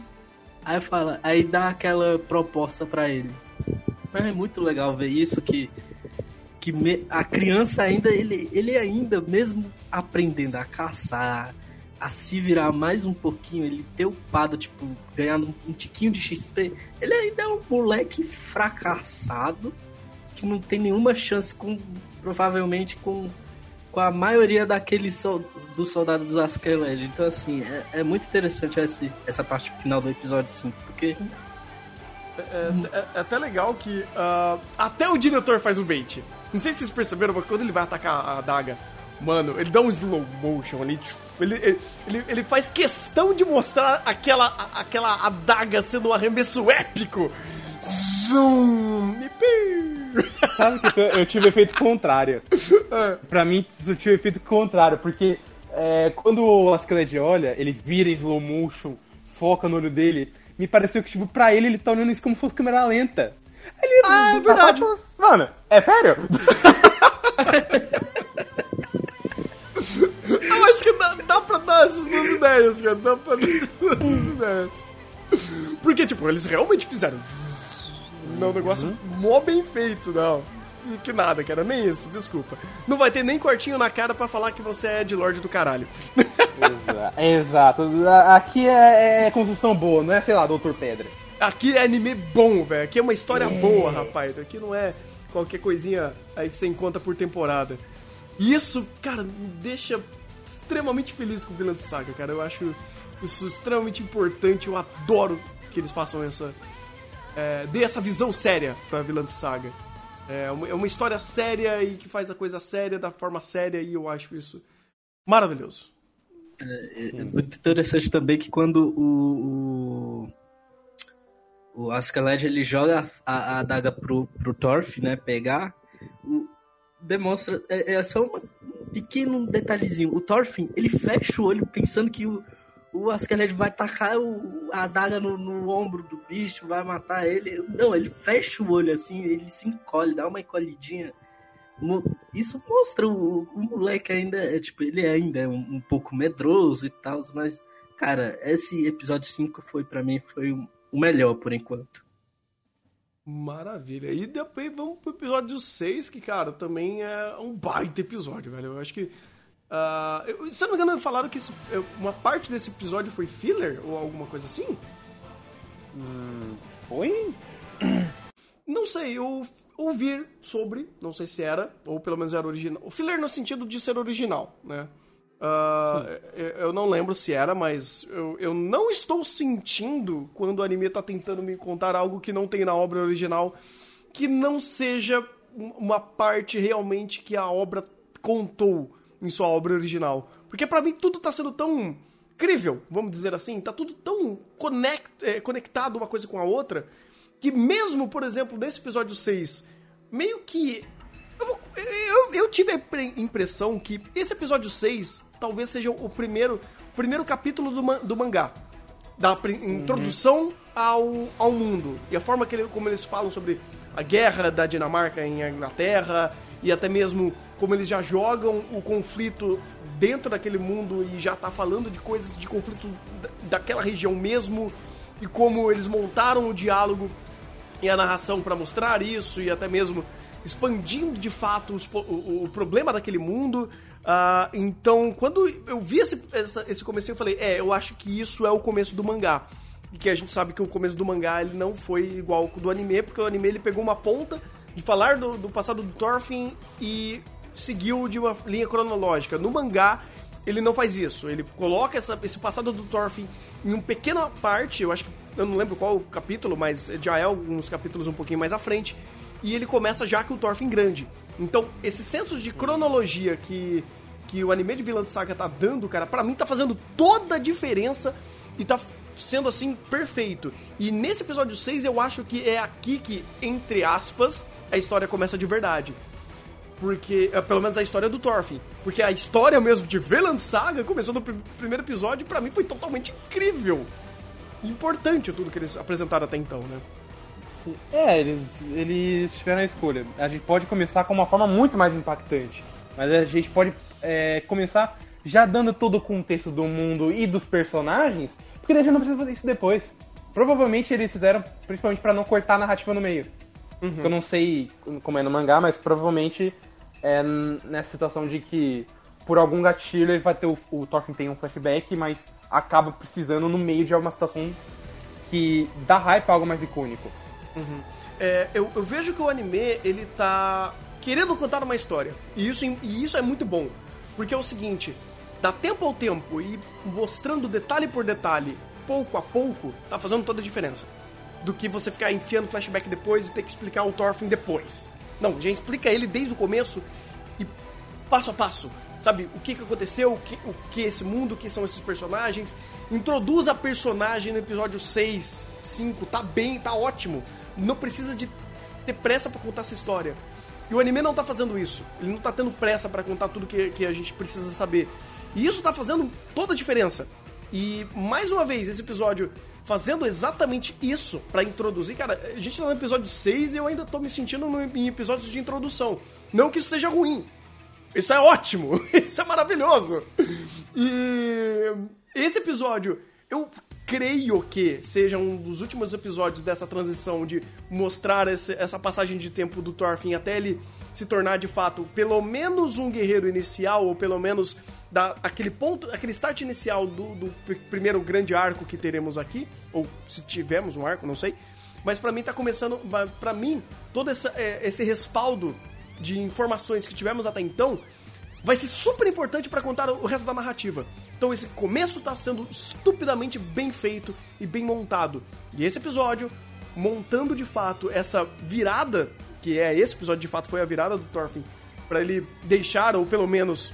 Aí fala, aí dá aquela proposta pra ele. Mas é muito legal ver isso que que me- a criança ainda ele ele ainda mesmo aprendendo a caçar, a se virar mais um pouquinho, ele ter upado, tipo, ganhando um, tiquinho de XP, ele ainda é um moleque fracassado que não tem nenhuma chance com provavelmente com com a maioria daqueles sol, dos soldados do Askeladd. Então assim, é, é muito interessante esse, essa parte final do episódio 5, porque É, é- é até legal que ah, até o diretor faz o bait. Não sei se vocês perceberam, mas quando ele vai atacar a adaga, Mano, ele dá um slow motion ali. tipo, Ele, ele, ele, ele faz questão de mostrar aquela, aquela adaga sendo um arremesso épico. Zoom! E! Sabe que eu, eu tive efeito contrário. É. Pra mim, isso tive efeito contrário, porque é, quando o Askeladd olha, ele vira em slow motion, foca no olho dele, me pareceu que, tipo, pra ele, ele tá olhando isso como se fosse câmera lenta. Ele, Ah, é verdade. Mano, é sério? Eu acho que dá, pra dar essas duas ideias, cara. Dá pra dar essas duas ideias. Porque, tipo, eles realmente fizeram. Não, um negócio mó bem feito, não. E que nada, cara, nem isso, desculpa. Não vai ter nem cortinho na cara pra falar que você é de Lorde do caralho. Exa- Exato. A- Aqui é, é construção boa, não é, sei lá, Doutor Pedra. Aqui é anime bom, velho. Aqui é uma história boa, rapaz. Aqui não é qualquer coisinha aí que você encontra por temporada. E isso, cara, me deixa extremamente feliz com de Saga, cara. Eu acho isso extremamente importante. Eu adoro que eles façam essa. É, dê essa visão séria pra de Saga. É uma, é uma história séria e que faz a coisa séria da forma séria e eu acho isso maravilhoso. É muito interessante também que quando o, o, o ele joga a, adaga pro, pro Torf, né, pegar, demonstra, é, é só uma- um pequeno detalhezinho, o Thorfinn, ele fecha o olho pensando que o, o Askeladd vai tacar o, a adaga no, no ombro do bicho, vai matar ele, não, ele fecha o olho assim, ele se encolhe, dá uma encolhidinha, isso mostra o, o moleque ainda, é, tipo, ele ainda é um, um pouco medroso e tal, mas, cara, esse episódio 5 foi, pra mim, foi o melhor por enquanto. Maravilha. E depois vamos pro episódio 6, que, cara, também é um baita episódio, velho. Eu acho que. ah, eu- se eu não me engano, falaram que esse- uma parte desse episódio foi filler ou alguma coisa assim? Foi? Não sei, eu ouvi sobre, não sei se era, ou pelo menos era original. O filler no sentido de ser original, né? Ah, eu não lembro se era, mas eu, eu não estou sentindo quando o anime tá tentando me contar algo que não tem na obra original, que não seja um- uma parte realmente que a obra contou em sua obra original. Porque pra mim tudo tá sendo tão incrível, vamos dizer assim, tá tudo tão eh, conectado uma coisa com a outra, que mesmo, por exemplo, nesse episódio 6, meio que. Eu, eu- eu tive a impre- impressão que esse episódio 6 talvez seja o primeiro, primeiro capítulo do, ma- do mangá. Da introdução ao, ao mundo. E a forma que ele- como eles falam sobre a guerra da Dinamarca em Inglaterra, e até mesmo como eles já jogam o conflito dentro daquele mundo e já tá falando de coisas de conflito da- daquela região mesmo, e como eles montaram o diálogo e a narração para mostrar isso e até mesmo expandindo de fato os o, o problema daquele mundo. Ah, então, quando eu vi esse, essa- esse começo, eu falei, é, eu acho que isso é o começo do mangá. E que a gente sabe que o começo do mangá ele não foi igual ao do anime, porque o anime ele pegou uma ponta de falar do, do passado do Thorfinn e seguiu de uma linha cronológica. No mangá, ele não faz isso. Ele coloca essa- esse passado do Thorfinn em uma pequena parte, eu acho que eu não lembro qual capítulo, mas já é alguns capítulos um pouquinho mais à frente. E ele começa já com o Thorfinn grande. Então, esse senso de cronologia que, que o anime de Vilã Saga tá dando, cara, pra mim tá fazendo toda a diferença e tá sendo assim perfeito. E nesse episódio 6 eu acho que é aqui que, entre aspas, a história começa de verdade. Porque, é, pelo menos a história do Thorfinn. Porque a história mesmo de Veland Saga começou no pr- primeiro episódio e pra mim foi totalmente incrível. Importante tudo que eles apresentaram até então, né? É, eles, eles tiveram a escolha. A gente pode começar com uma forma muito mais impactante. Mas a gente pode é, começar já dando todo o contexto do mundo e dos personagens, porque daí a gente não precisa fazer isso depois. Provavelmente eles fizeram principalmente pra não cortar a narrativa no meio. Eu não sei como é no mangá, mas provavelmente é nessa situação de que por algum gatilho ele vai ter o, o Thorfinn tem um flashback, mas acaba precisando no meio de alguma situação que dá hype a algo mais icônico. É, eu, eu vejo que o anime, ele tá querendo contar uma história. E isso, e isso é muito bom. Porque é o seguinte, dá tempo ao tempo e mostrando detalhe por detalhe, pouco a pouco, tá fazendo toda a diferença. Do que você ficar enfiando flashback depois e ter que explicar o Thorfinn depois. Não, já explica ele desde o começo e passo a passo. Sabe, o que, que aconteceu, o que, o que esse mundo, o que são esses personagens. Introduz a personagem no episódio 6, 5, tá bem, tá ótimo. Não precisa de ter pressa para contar essa história. E o anime não tá fazendo isso. Ele não tá tendo pressa para contar tudo que, que a gente precisa saber. E isso tá fazendo toda a diferença. E mais uma vez, esse episódio fazendo exatamente isso para introduzir. Cara, a gente tá no episódio 6 e eu ainda tô me sentindo no, em episódios de introdução. Não que isso seja ruim. Isso é ótimo. Isso é maravilhoso. E esse episódio, eu creio que seja um dos últimos episódios dessa transição de mostrar esse, essa passagem de tempo do Thorfinn até ele se tornar de fato pelo menos um guerreiro inicial, ou pelo menos da, aquele ponto, aquele start inicial do, do primeiro grande arco que teremos aqui, ou se tivermos um arco, não sei. Mas para mim tá começando, para mim, todo essa, é, esse respaldo de informações que tivemos até então vai ser super importante para contar o resto da narrativa. Então esse começo tá sendo estupidamente bem feito e bem montado. E esse episódio, montando de fato essa virada, que é esse episódio de fato foi a virada do Thorfinn, para ele deixar, ou pelo menos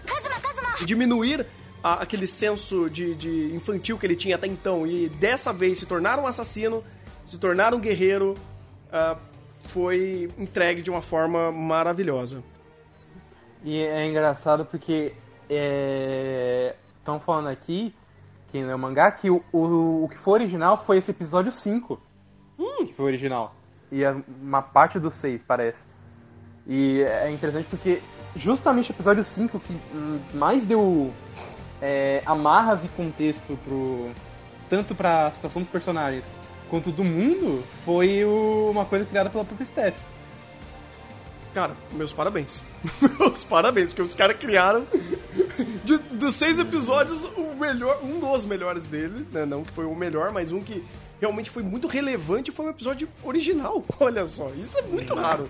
diminuir a, aquele senso de, de, infantil que ele tinha até então e dessa vez se tornar um assassino, se tornar um guerreiro, uh, foi entregue de uma forma maravilhosa. E é engraçado porque estão é, falando aqui, que no mangá, que o, o, o, que foi original foi esse episódio 5. Hum. Que foi original. E é uma parte do 6, parece. E é interessante porque justamente o episódio 5 que mais deu é, amarras e contexto pro tanto para a situação dos personagens quanto do mundo foi o, uma coisa criada pela própria Steph. Cara, meus parabéns. meus parabéns, porque os caras criaram de, dos seis episódios o melhor, um dos melhores dele, né? Não que foi o melhor, mas um que realmente foi muito relevante foi um episódio original. Olha só, isso é muito raro.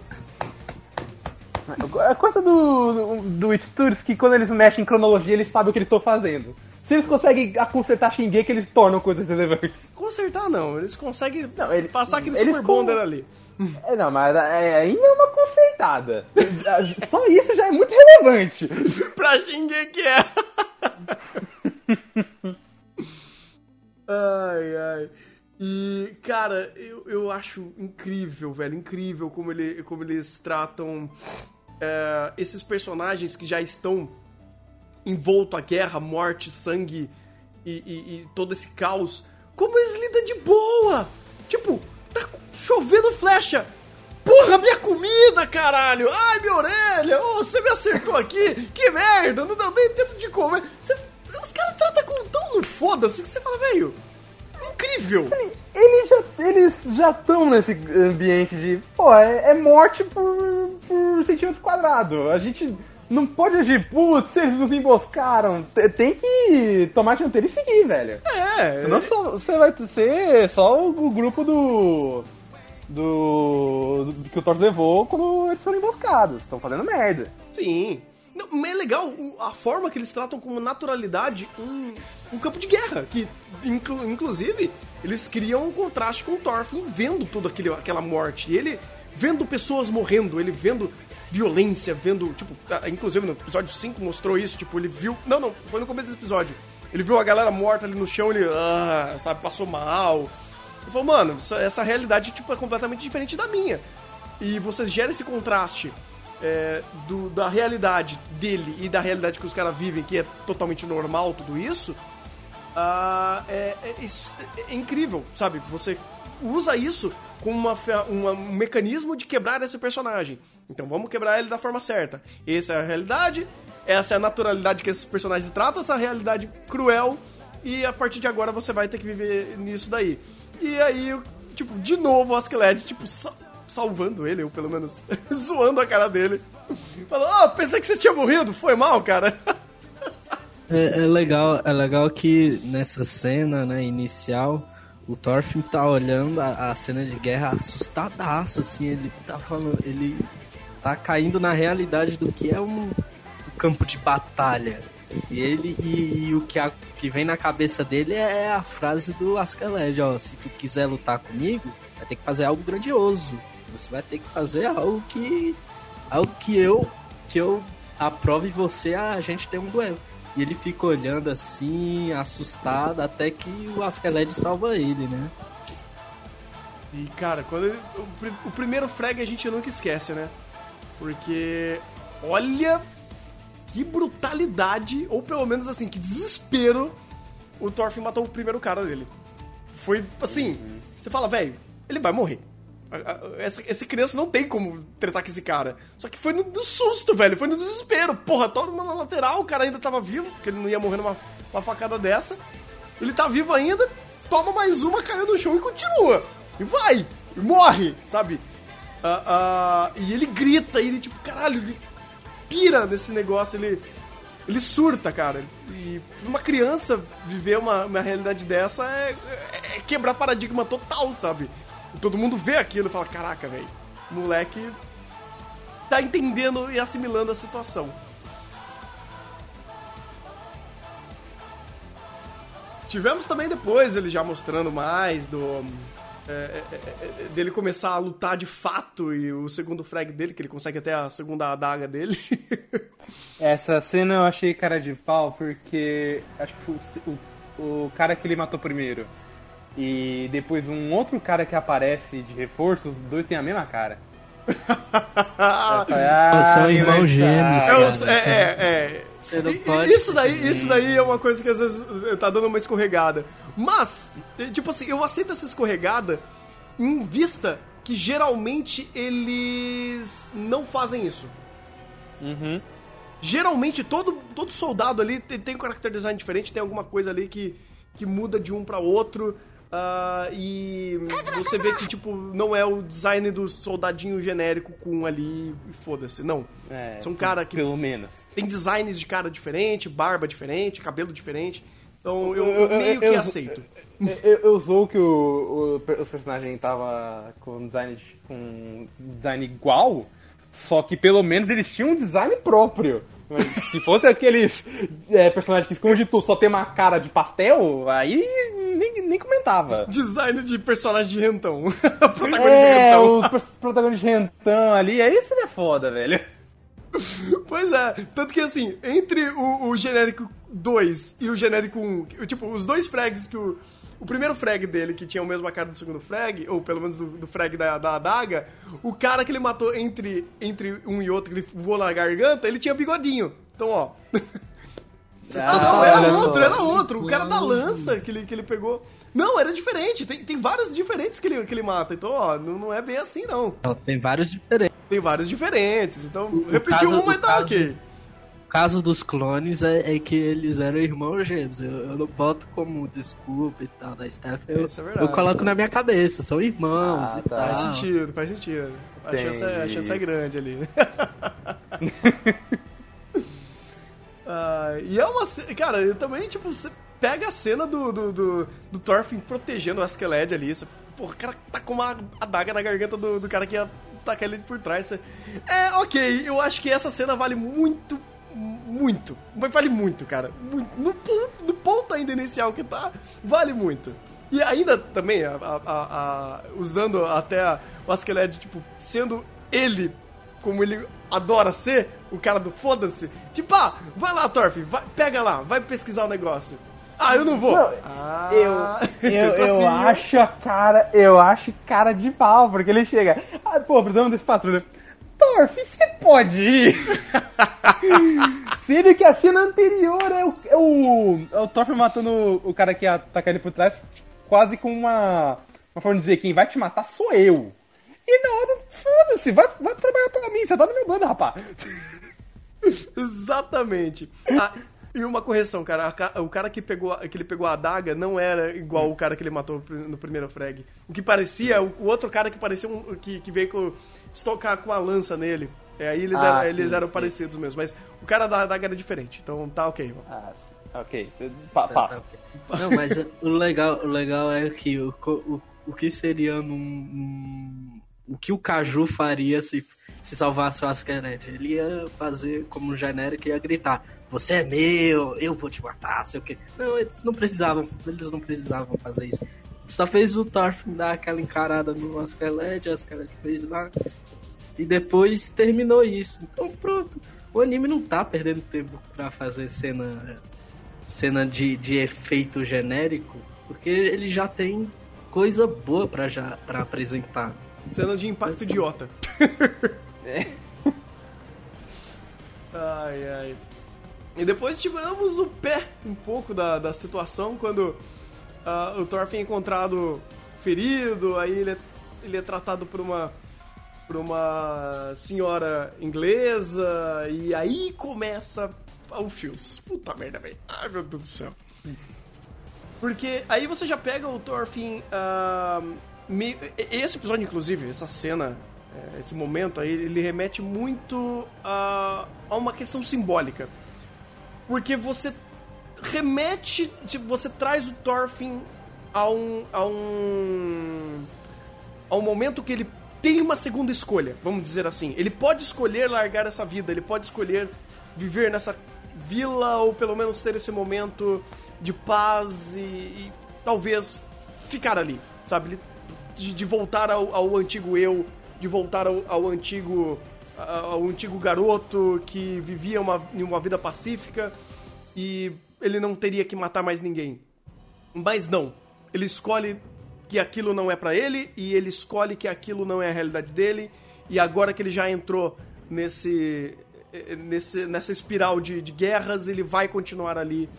A coisa do, do, do Studios que quando eles mexem em cronologia, eles sabem o que eles estão fazendo. Se eles conseguem consertar Shingeki, eles tornam coisas relevantes. Consertar não, eles conseguem não, ele, passar aquele eles Super Bonder com... ali. É, não, mas é, ainda é uma consertada. Só isso já é muito relevante. pra Shingeki é. ai, ai. E, cara, eu, eu acho incrível, velho, incrível como, ele, como eles tratam é, esses personagens que já estão envolto a guerra, morte, sangue e, e, e, todo esse caos. Como eles lidam de boa! Tipo, tá chovendo flecha! Porra, minha comida, caralho! Ai, minha orelha! Oh, você me acertou aqui! Que merda! Não deu nem tempo de comer! Você, os caras tratam com tão no foda-se que você fala, velho incrível! Eles já eles já estão nesse ambiente de, pô, é, é morte por, por centímetro quadrado. A gente não pode agir, putz, eles nos emboscaram. Tem que tomar dianteira e seguir, velho. É. Senão só, você vai ser só o, grupo do. Do, do. que o Thor levou quando eles foram emboscados. Estão fazendo merda. Sim. Não, é legal a forma que eles tratam com naturalidade um, um campo de guerra. Que, inclu, inclusive, eles criam um contraste com o Thorfinn vendo toda aquela morte. E ele vendo pessoas morrendo, ele vendo violência, vendo, tipo, inclusive no episódio 5 mostrou isso, tipo, ele viu. Não, não, foi no começo desse episódio. Ele viu a galera morta ali no chão, ele, ah, sabe, passou mal. Ele falou, mano, essa, realidade, tipo, é completamente diferente da minha. E você gera esse contraste é, do, da realidade dele e da realidade que os caras vivem, que é totalmente normal tudo isso, uh, é, é, é, incrível, sabe? Você usa isso como uma, uma, um mecanismo de quebrar esse personagem. Então vamos quebrar ele da forma certa. Essa é a realidade, essa é a naturalidade que esses personagens tratam, essa realidade cruel, e a partir de agora você vai ter que viver nisso daí. E aí, tipo, de novo o Askeladd, tipo, salvando ele, ou pelo menos zoando a cara dele. Falou, ah, oh, pensei que você tinha morrido, foi mal, cara. É, é, legal, é legal que nessa cena, né, inicial, o Thorfinn tá olhando a, a, cena de guerra assustadaço, assim, ele tá falando, ele tá caindo na realidade do que é um, um campo de batalha. E ele e, e o que, a, que vem na cabeça dele é a frase do Askeladd, ó, se tu quiser lutar comigo, vai ter que fazer algo grandioso. Você vai ter que fazer algo que algo que eu que eu aprove você a gente ter um duelo. E ele fica olhando assim, assustado, até que o Askeladd salva ele, né? E, cara, quando ele- o, o primeiro frag a gente nunca esquece, né? Porque, olha que brutalidade, ou pelo menos assim, que desespero o Thorfinn matou o primeiro cara dele. Foi, assim, você fala, velho, ele vai morrer. Essa, essa criança não tem como tretar com esse cara. Só que foi no, no susto, velho. Foi no desespero. Porra, todo na lateral, o cara ainda tava vivo, porque ele não ia morrer numa uma facada dessa. Ele tá vivo ainda, toma mais uma, caiu no chão e continua. E vai, e morre, sabe? Ah, ah, e ele grita, e ele tipo, caralho, ele pira nesse negócio, ele, ele surta, cara. E uma criança viver uma, uma realidade dessa é, é- é quebrar paradigma total, sabe? E todo mundo vê aquilo e fala, caraca, velho, moleque tá entendendo e assimilando a situação. Tivemos também depois ele já mostrando mais do. É, é, é, é, dele começar a lutar de fato e o segundo frag dele, que ele consegue até a segunda adaga dele. Essa cena eu achei cara de pau porque acho que o, o, o cara que ele matou primeiro e depois um outro cara que aparece de reforço, os dois têm a mesma cara. Ah, falei, ah, são que irmãos gêmeos, é, cara. é, é, é. Você não pode- Isso daí, isso daí é uma coisa que às vezes tá dando uma escorregada. Mas, eh, tipo assim, eu aceito essa escorregada em vista que geralmente eles não fazem isso. Uhum. Geralmente todo, todo soldado ali tem, tem um character design diferente, tem alguma coisa ali que, que muda de um pra outro. ah, e você vê que, tipo, não é o design do soldadinho genérico com ali e foda-se. Não. É, São cara que Pelo menos. tem designs de cara diferente, barba diferente, cabelo diferente. Então eu, Eu- eu- meio que eu- aceito. Eu, eu usou que o, o- os personagens tava com design, de- com design igual, só que pelo menos eles tinham um design próprio. Mas Se fosse aqueles é, personagens que esconde tudo, só tem uma cara de pastel, aí nem, nem comentava. Design de personagem de rentão. Protagonista de É, rentão. os protagonistas de rentão ali, aí isso é foda, velho. Pois é, tanto que assim, entre o, o genérico 2 e o genérico 1, que, tipo, os dois frags que o. O primeiro frag dele, que tinha a mesma cara do segundo frag, ou pelo menos do, do frag da, da adaga, o cara que ele matou entre, entre um e outro, que ele voou na garganta, ele tinha bigodinho. Então, ó. Ah, não, era olha outro, era outro. O cara da lança que ele, que ele pegou. Não, era diferente. Tem, tem vários diferentes que ele, que ele mata. Então, ó, não, não é bem assim, não. Não, tem vários diferentes. Tem vários diferentes. Então, O- o repetiu caso- um, mas o tá caso- ok. O caso dos clones é, é que eles eram irmãos gêmeos. Eu, eu não boto como desculpa e tal da Steph. Eu, Isso é verdade. eu coloco na minha cabeça, são irmãos Ah, e tá. Faz sentido, faz sentido. A chance, é, a chance é grande ali. Ah, e é uma cena. Cara, eu também, tipo, você pega a cena do, do, do, do Thorfinn protegendo o Askeladd ali. Você, porra, o cara tá com uma adaga na garganta do, do cara que ia tacar ele por trás. Você, é, ok, eu acho que essa cena vale muito. Muito. Mas vale muito, cara. No, ponto, no ponto ainda inicial que tá, vale muito. E ainda também, a- a- a- usando até o Askeladd, tipo, sendo ele como ele adora ser, o cara do foda-se. Tipo, ah, vai lá, Torf, vai, pega lá, vai pesquisar o negócio. Ah, eu não vou. Não, ah, Eu, eu, tipo eu assim, acho a cara, eu acho cara de pau, porque ele chega. Ah, pô, precisamos desse patrulha. Torf, você pode ir? Sendo que a cena anterior é o, é o, é o Torf matando o cara que ia atacar ele por trás, quase com uma, uma forma de dizer: quem vai te matar sou eu. E na hora, foda-se, vai, vai trabalhar pra mim, você tá no meu bando, rapaz. Exatamente. Ah, e uma correção, cara. O cara que, pegou, que ele pegou a adaga não era igual o cara que ele matou no primeiro frag. O que parecia, o, o outro cara que parecia um, que, que veio com, estocar com a lança nele. É, aí eles, Ah, eram, sim, eles eram sim. parecidos mesmo. Mas o cara da adaga era diferente. Então tá ok. Ah, ok, pa- passa. Não, mas o legal, o legal é que o, o, o que seria num, num- O que o Caju faria se, se salvasse o Askeladd? Ele ia fazer como um genérico e ia gritar: Você é meu, eu vou te matar, sei o quê. Não, eles não precisavam, eles não precisavam fazer isso. Só fez o Thorfinn dar aquela encarada no Askeladd, o Askeladd fez lá. E depois terminou isso. Então pronto. o anime não tá perdendo tempo pra fazer cena cena de, de efeito genérico, porque ele já tem coisa boa pra, já, pra apresentar. Cena de impacto idiota. É. Ai, ai. E depois tiramos o pé um pouco da, da situação quando ah, o Thorfinn é encontrado ferido, aí ele é, ele é tratado por uma por uma senhora inglesa e aí começa o Fios. Puta merda, velho. Ai, meu Deus do céu. Porque aí você já pega o Thorfinn ah, meio- esse episódio inclusive, essa cena é, esse momento aí, ele remete muito a, a uma questão simbólica. Porque você remete, tipo, você traz o Thorfinn a um, a um a um momento que ele tem uma segunda escolha, vamos dizer assim. Ele pode escolher largar essa vida, ele pode escolher viver nessa vila ou pelo menos ter esse momento de paz e, e talvez ficar ali, sabe? De, de voltar ao, ao antigo eu, de voltar ao, ao antigo ao antigo garoto que vivia uma, uma vida pacífica e ele não teria que matar mais ninguém. Mas não, ele escolhe que aquilo não é pra ele e ele escolhe que aquilo não é a realidade dele. E agora que ele já entrou nesse, nesse nessa espiral de, de guerras, ele vai continuar ali.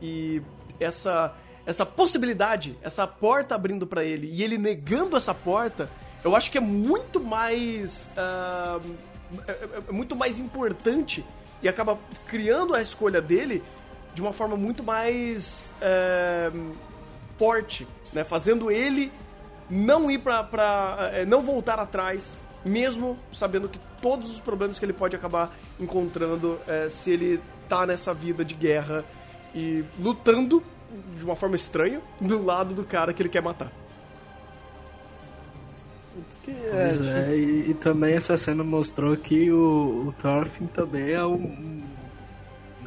E essa essa possibilidade, essa porta abrindo pra ele e ele negando essa porta, eu acho que é muito mais é, é- é muito mais importante e acaba criando a escolha dele de uma forma muito mais é, forte, né? Fazendo ele não ir pra, pra é, não voltar atrás, mesmo sabendo que todos os problemas que ele pode acabar encontrando é, se ele tá nessa vida de guerra e lutando de uma forma estranha do lado do cara que ele quer matar. Pois é, e, e também essa cena mostrou que o, o Thorfinn também é um, um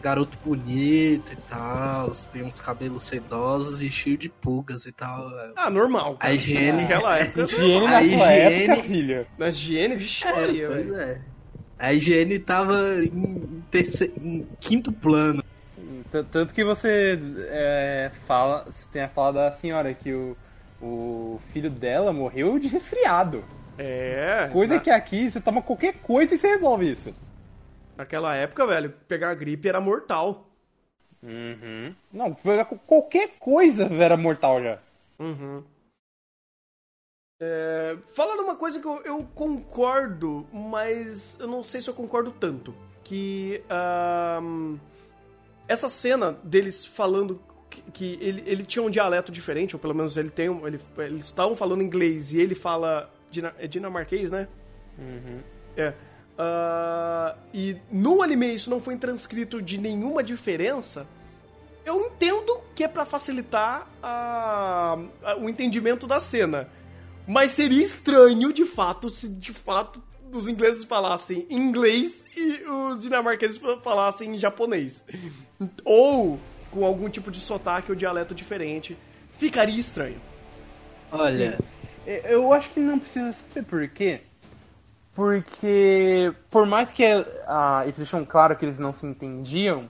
garoto bonito e tal, tem uns cabelos sedosos e cheio de pulgas e tal. Ah, normal. cara. A higiene- Naquela época. Higiene A naquela higiene- época, filho. Na higiene, vixe, É, Maria, pois é. A higiene tava em, terce- em quinto plano. Tanto que você é, fala, você tem a fala da senhora que o, o filho dela morreu de resfriado. É. Coisa na- que aqui você toma qualquer coisa e você resolve isso. Naquela época, velho, pegar gripe era mortal. Uhum. Não, qualquer coisa era mortal já. Uhum. É, falando uma coisa que eu, eu concordo, mas eu não sei se eu concordo tanto. Que essa cena deles falando que, que ele, ele tinha um dialeto diferente, ou pelo menos ele tem um, ele, eles estavam falando inglês e ele fala é dinamarquês, né? É. Ah, e no anime isso não foi transcrito de nenhuma diferença. Eu entendo que é pra facilitar a- a- o entendimento da cena. Mas seria estranho, de fato, se de fato os ingleses falassem inglês e os dinamarqueses fa- falassem em japonês. Ou com algum tipo de sotaque ou dialeto diferente. Ficaria estranho. Olha, É, Eu acho que não precisa saber por quê. Porque, por mais que ah, eles deixam claro que eles não se entendiam,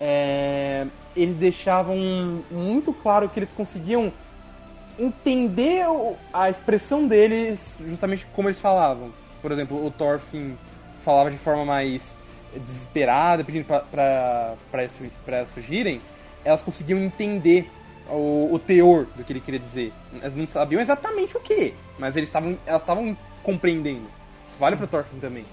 é, eles deixavam muito claro que eles conseguiam entender a expressão deles justamente como eles falavam. Por exemplo, o Thorfinn falava de forma mais desesperada, pedindo pra, elas fugirem, elas conseguiam entender o, o teor do que ele queria dizer. Elas não sabiam exatamente o que, mas eles estavam, elas estavam compreendendo. Vale pro Thorfinn também.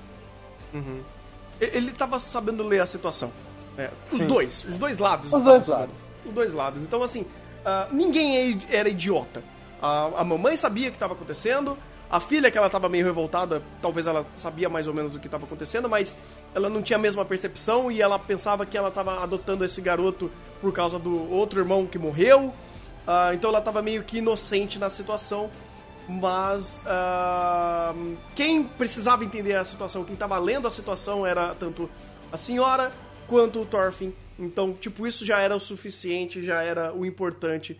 E- Ele tava sabendo ler a situação. É, os Sim. dois, os dois lados. Os dois sabendo. lados. Os dois lados. Então, assim, ah, ninguém é- era idiota. A, a mamãe sabia o que estava acontecendo, a filha, que ela estava meio revoltada, talvez ela sabia mais ou menos do que estava acontecendo, mas ela não tinha a mesma percepção e ela pensava que ela estava adotando esse garoto por causa do outro irmão que morreu. Ah, então ela estava meio que inocente na situação. Mas ah, quem precisava entender a situação, quem estava lendo a situação era tanto a senhora quanto o Thorfinn. Então, tipo, isso já era o suficiente, já era o importante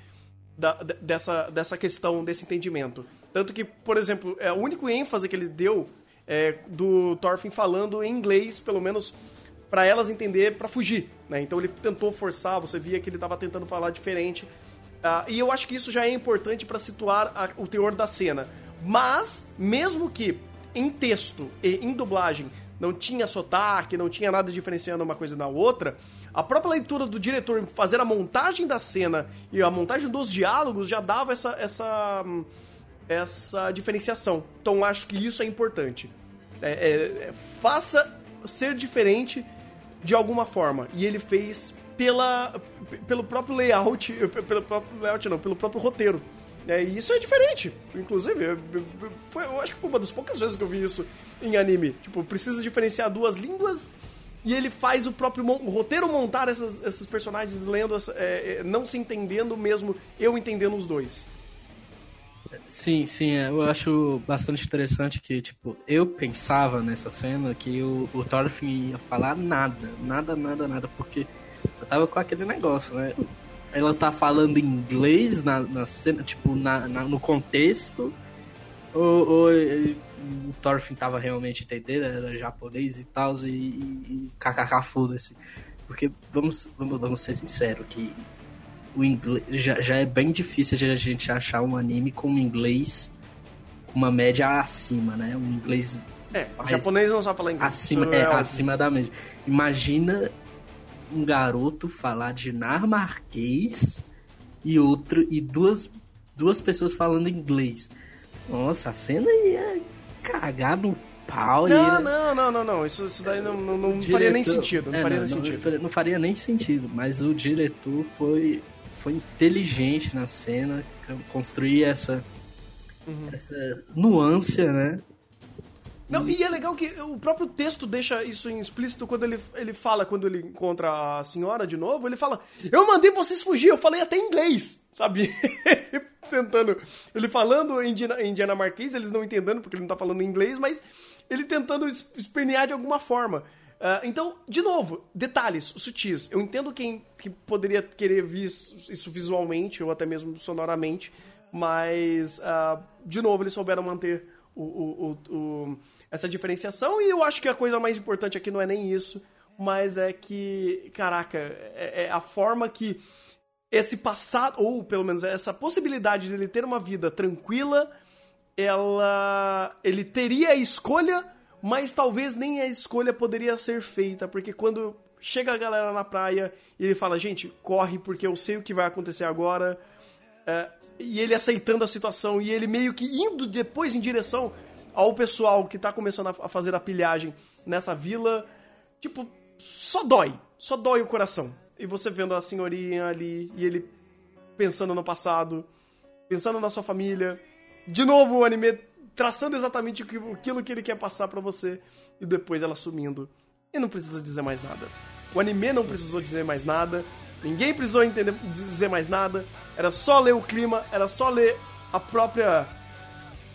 da- de- dessa, dessa questão, desse entendimento. Tanto que, por exemplo, é, o único ênfase que ele deu é do Thorfinn falando em inglês, pelo menos para elas entender, para fugir, né? Então ele tentou forçar, você via que ele tava tentando falar diferente. Uh, e eu acho que isso já é importante para situar a, o teor da cena. Mas, mesmo que em texto e em dublagem não tinha sotaque, não tinha nada diferenciando uma coisa da outra, a própria leitura do diretor fazer a montagem da cena e a montagem dos diálogos já dava essa, essa, essa diferenciação. Então acho que isso é importante. É, é, é, faça ser diferente de alguma forma. E ele fez pela, pelo próprio layout, pelo próprio layout não, pelo próprio roteiro. É, e isso é diferente. Inclusive, eu, foi, eu acho que foi uma das poucas vezes que eu vi isso em anime. Tipo, precisa diferenciar duas línguas e ele faz o próprio o roteiro montar essas, esses personagens lendo, é, é, não se entendendo mesmo, eu entendendo os dois. Sim, sim, é, eu acho bastante interessante que, tipo, eu pensava nessa cena que o, o Thorfinn ia falar nada, nada, nada, nada, porque eu tava com aquele negócio, né? ela tá falando inglês na, na cena, tipo, na, na no contexto, ou, ou o Thorfinn tava realmente entendendo, era japonês e tal, e, e, e kkk, foda-se. Porque, vamos, vamos, vamos ser sinceros, que o inglês já, já é bem difícil a gente achar um anime com inglês com uma média acima, né? Um inglês. É, o japonês não sabe falar inglês. Acima, é, é acima da média. Imagina um garoto falar dinamarquês e outro e duas duas pessoas falando inglês. Nossa, a cena ia cagar no pau. Não, ia... não, não, não, não. Isso, isso daí não, não, não diretor... faria nem sentido. Não, é, faria não, nem não, sentido. Não faria nem sentido. Mas o diretor foi, foi inteligente na cena, construir essa, uhum. essa nuance, né? Não, e é legal que o próprio texto deixa isso explícito quando ele, ele fala, quando ele encontra a senhora de novo, ele fala: Eu mandei vocês fugir, eu falei até inglês, sabe? tentando. Ele falando em, em dinamarquês, eles não entendendo porque ele não tá falando inglês, mas ele tentando espernear de alguma forma. Uh, então, de novo, detalhes sutis. Eu entendo quem que poderia querer ver isso visualmente ou até mesmo sonoramente, mas, uh, de novo, eles souberam manter o, o, o, essa diferenciação. E eu acho que a coisa mais importante aqui não é nem isso, mas é que, caraca, é, é a forma que esse passado, ou pelo menos essa possibilidade de ele ter uma vida tranquila, ela. ele teria a escolha, mas talvez nem a escolha poderia ser feita, porque quando chega a galera na praia e ele fala, gente, corre porque eu sei o que vai acontecer agora. É, e ele aceitando a situação e ele meio que indo depois em direção ao pessoal que tá começando a fazer a pilhagem nessa vila, tipo, só dói. Só dói o coração. E você vendo a senhorinha ali e ele pensando no passado, pensando na sua família. De novo o anime traçando exatamente aquilo que ele quer passar para você e depois ela sumindo. E não precisa dizer mais nada. O anime não precisou dizer mais nada. Ninguém precisou entender, dizer mais nada. Era só ler o clima, era só ler a própria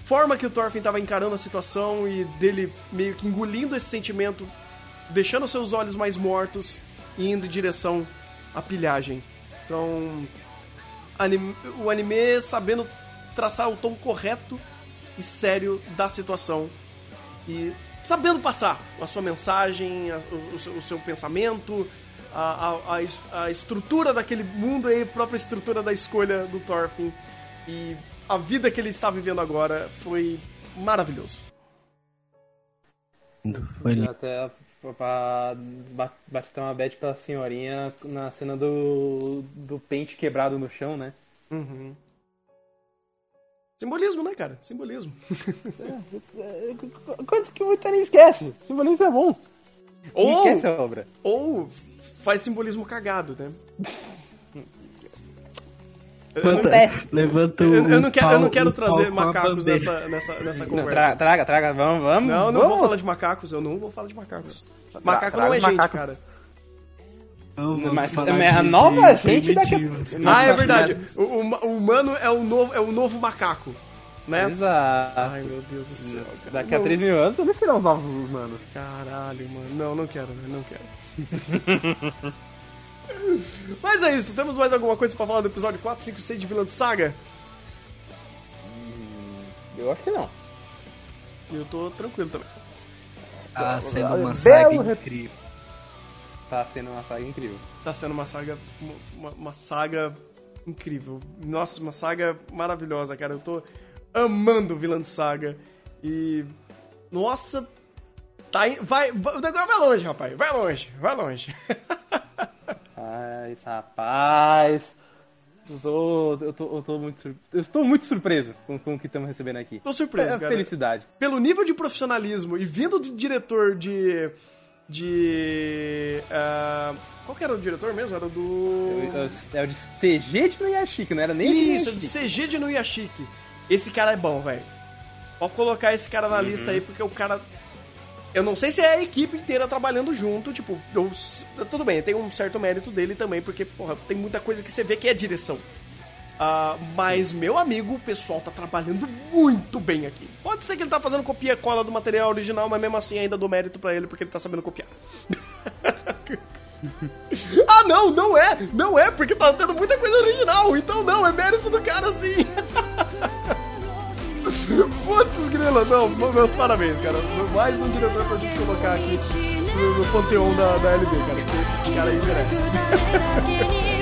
forma que o Thorfinn estava encarando a situação e dele meio que engolindo esse sentimento, deixando seus olhos mais mortos e indo em direção à pilhagem. Então, o anime sabendo traçar o tom correto e sério da situação e sabendo passar a sua mensagem, o, seu, pensamento, a, a, a, estrutura daquele mundo e a própria estrutura da escolha do Thorfinn. E a vida que ele está vivendo agora foi maravilhoso. Foi lindo. Até pra bater uma bad pela senhorinha na cena do, do pente quebrado no chão, né? Uhum. Simbolismo, né, cara? Simbolismo. É, é, coisa que muita gente esquece. Simbolismo é bom. Ou, esquece a obra. Ou faz simbolismo cagado, né? Levanta, levanta o. Eu, eu, não quero, eu não quero trazer macacos nessa, nessa, nessa conversa. Tra, traga, traga, vamos, vamos. Não, não vamos. vou falar de macacos, eu não vou falar de macacos. Macaco não é gente, cara. Não, mas é a nova gente daqui Ah, é verdade. O, o, o, humano é o novo, é o novo macaco. Né? Exato. Ai, meu Deus do céu. Cara. Daqui a 3 mil anos também serão novos humanos. Caralho, mano. Não, não quero, não quero. Mas é isso, temos mais alguma coisa pra falar do episódio 4, 5 e 6 de Vilã Saga? Hum, eu acho que não. Eu tô tranquilo também. Ah, sendo uma saga incrível. tá sendo uma saga incrível. Tá sendo uma saga. Uma, uma saga incrível. Nossa, uma saga maravilhosa, cara. Eu tô amando Vilã de Saga. E. Nossa. Tá, vai, vai, o negócio vai longe, rapaz. Vai longe, vai longe. Rapaz, rapaz. Eu tô, eu tô, eu tô muito, eu estou muito surpreso com, com o que estamos recebendo aqui. Tô surpreso, é cara. felicidade. Pelo nível de profissionalismo e vindo do diretor de. De. ah, qual que era o diretor mesmo? Era do. É o de CG de Noyashiki, não era nem Isso, de. CG de Nuyashiki. Esse cara é bom, velho. Pode colocar esse cara na lista aí, porque o cara. Eu não sei se é a equipe inteira trabalhando junto, tipo, eu- tudo bem, tem um certo mérito dele também, porque, porra, tem muita coisa que você vê que é direção. Ah, mas, meu amigo, o pessoal tá trabalhando muito bem aqui. Pode ser que ele tá fazendo copia e cola do material original, mas mesmo assim ainda dou mérito pra ele porque ele tá sabendo copiar. ah, não, não é! Não é, porque tá tendo muita coisa original, então não, é mérito do cara sim. Putz, grila, não, meus parabéns, cara. Mais um diretor pra gente colocar aqui no, no panteão da, da LB, cara. Esse cara aí merece.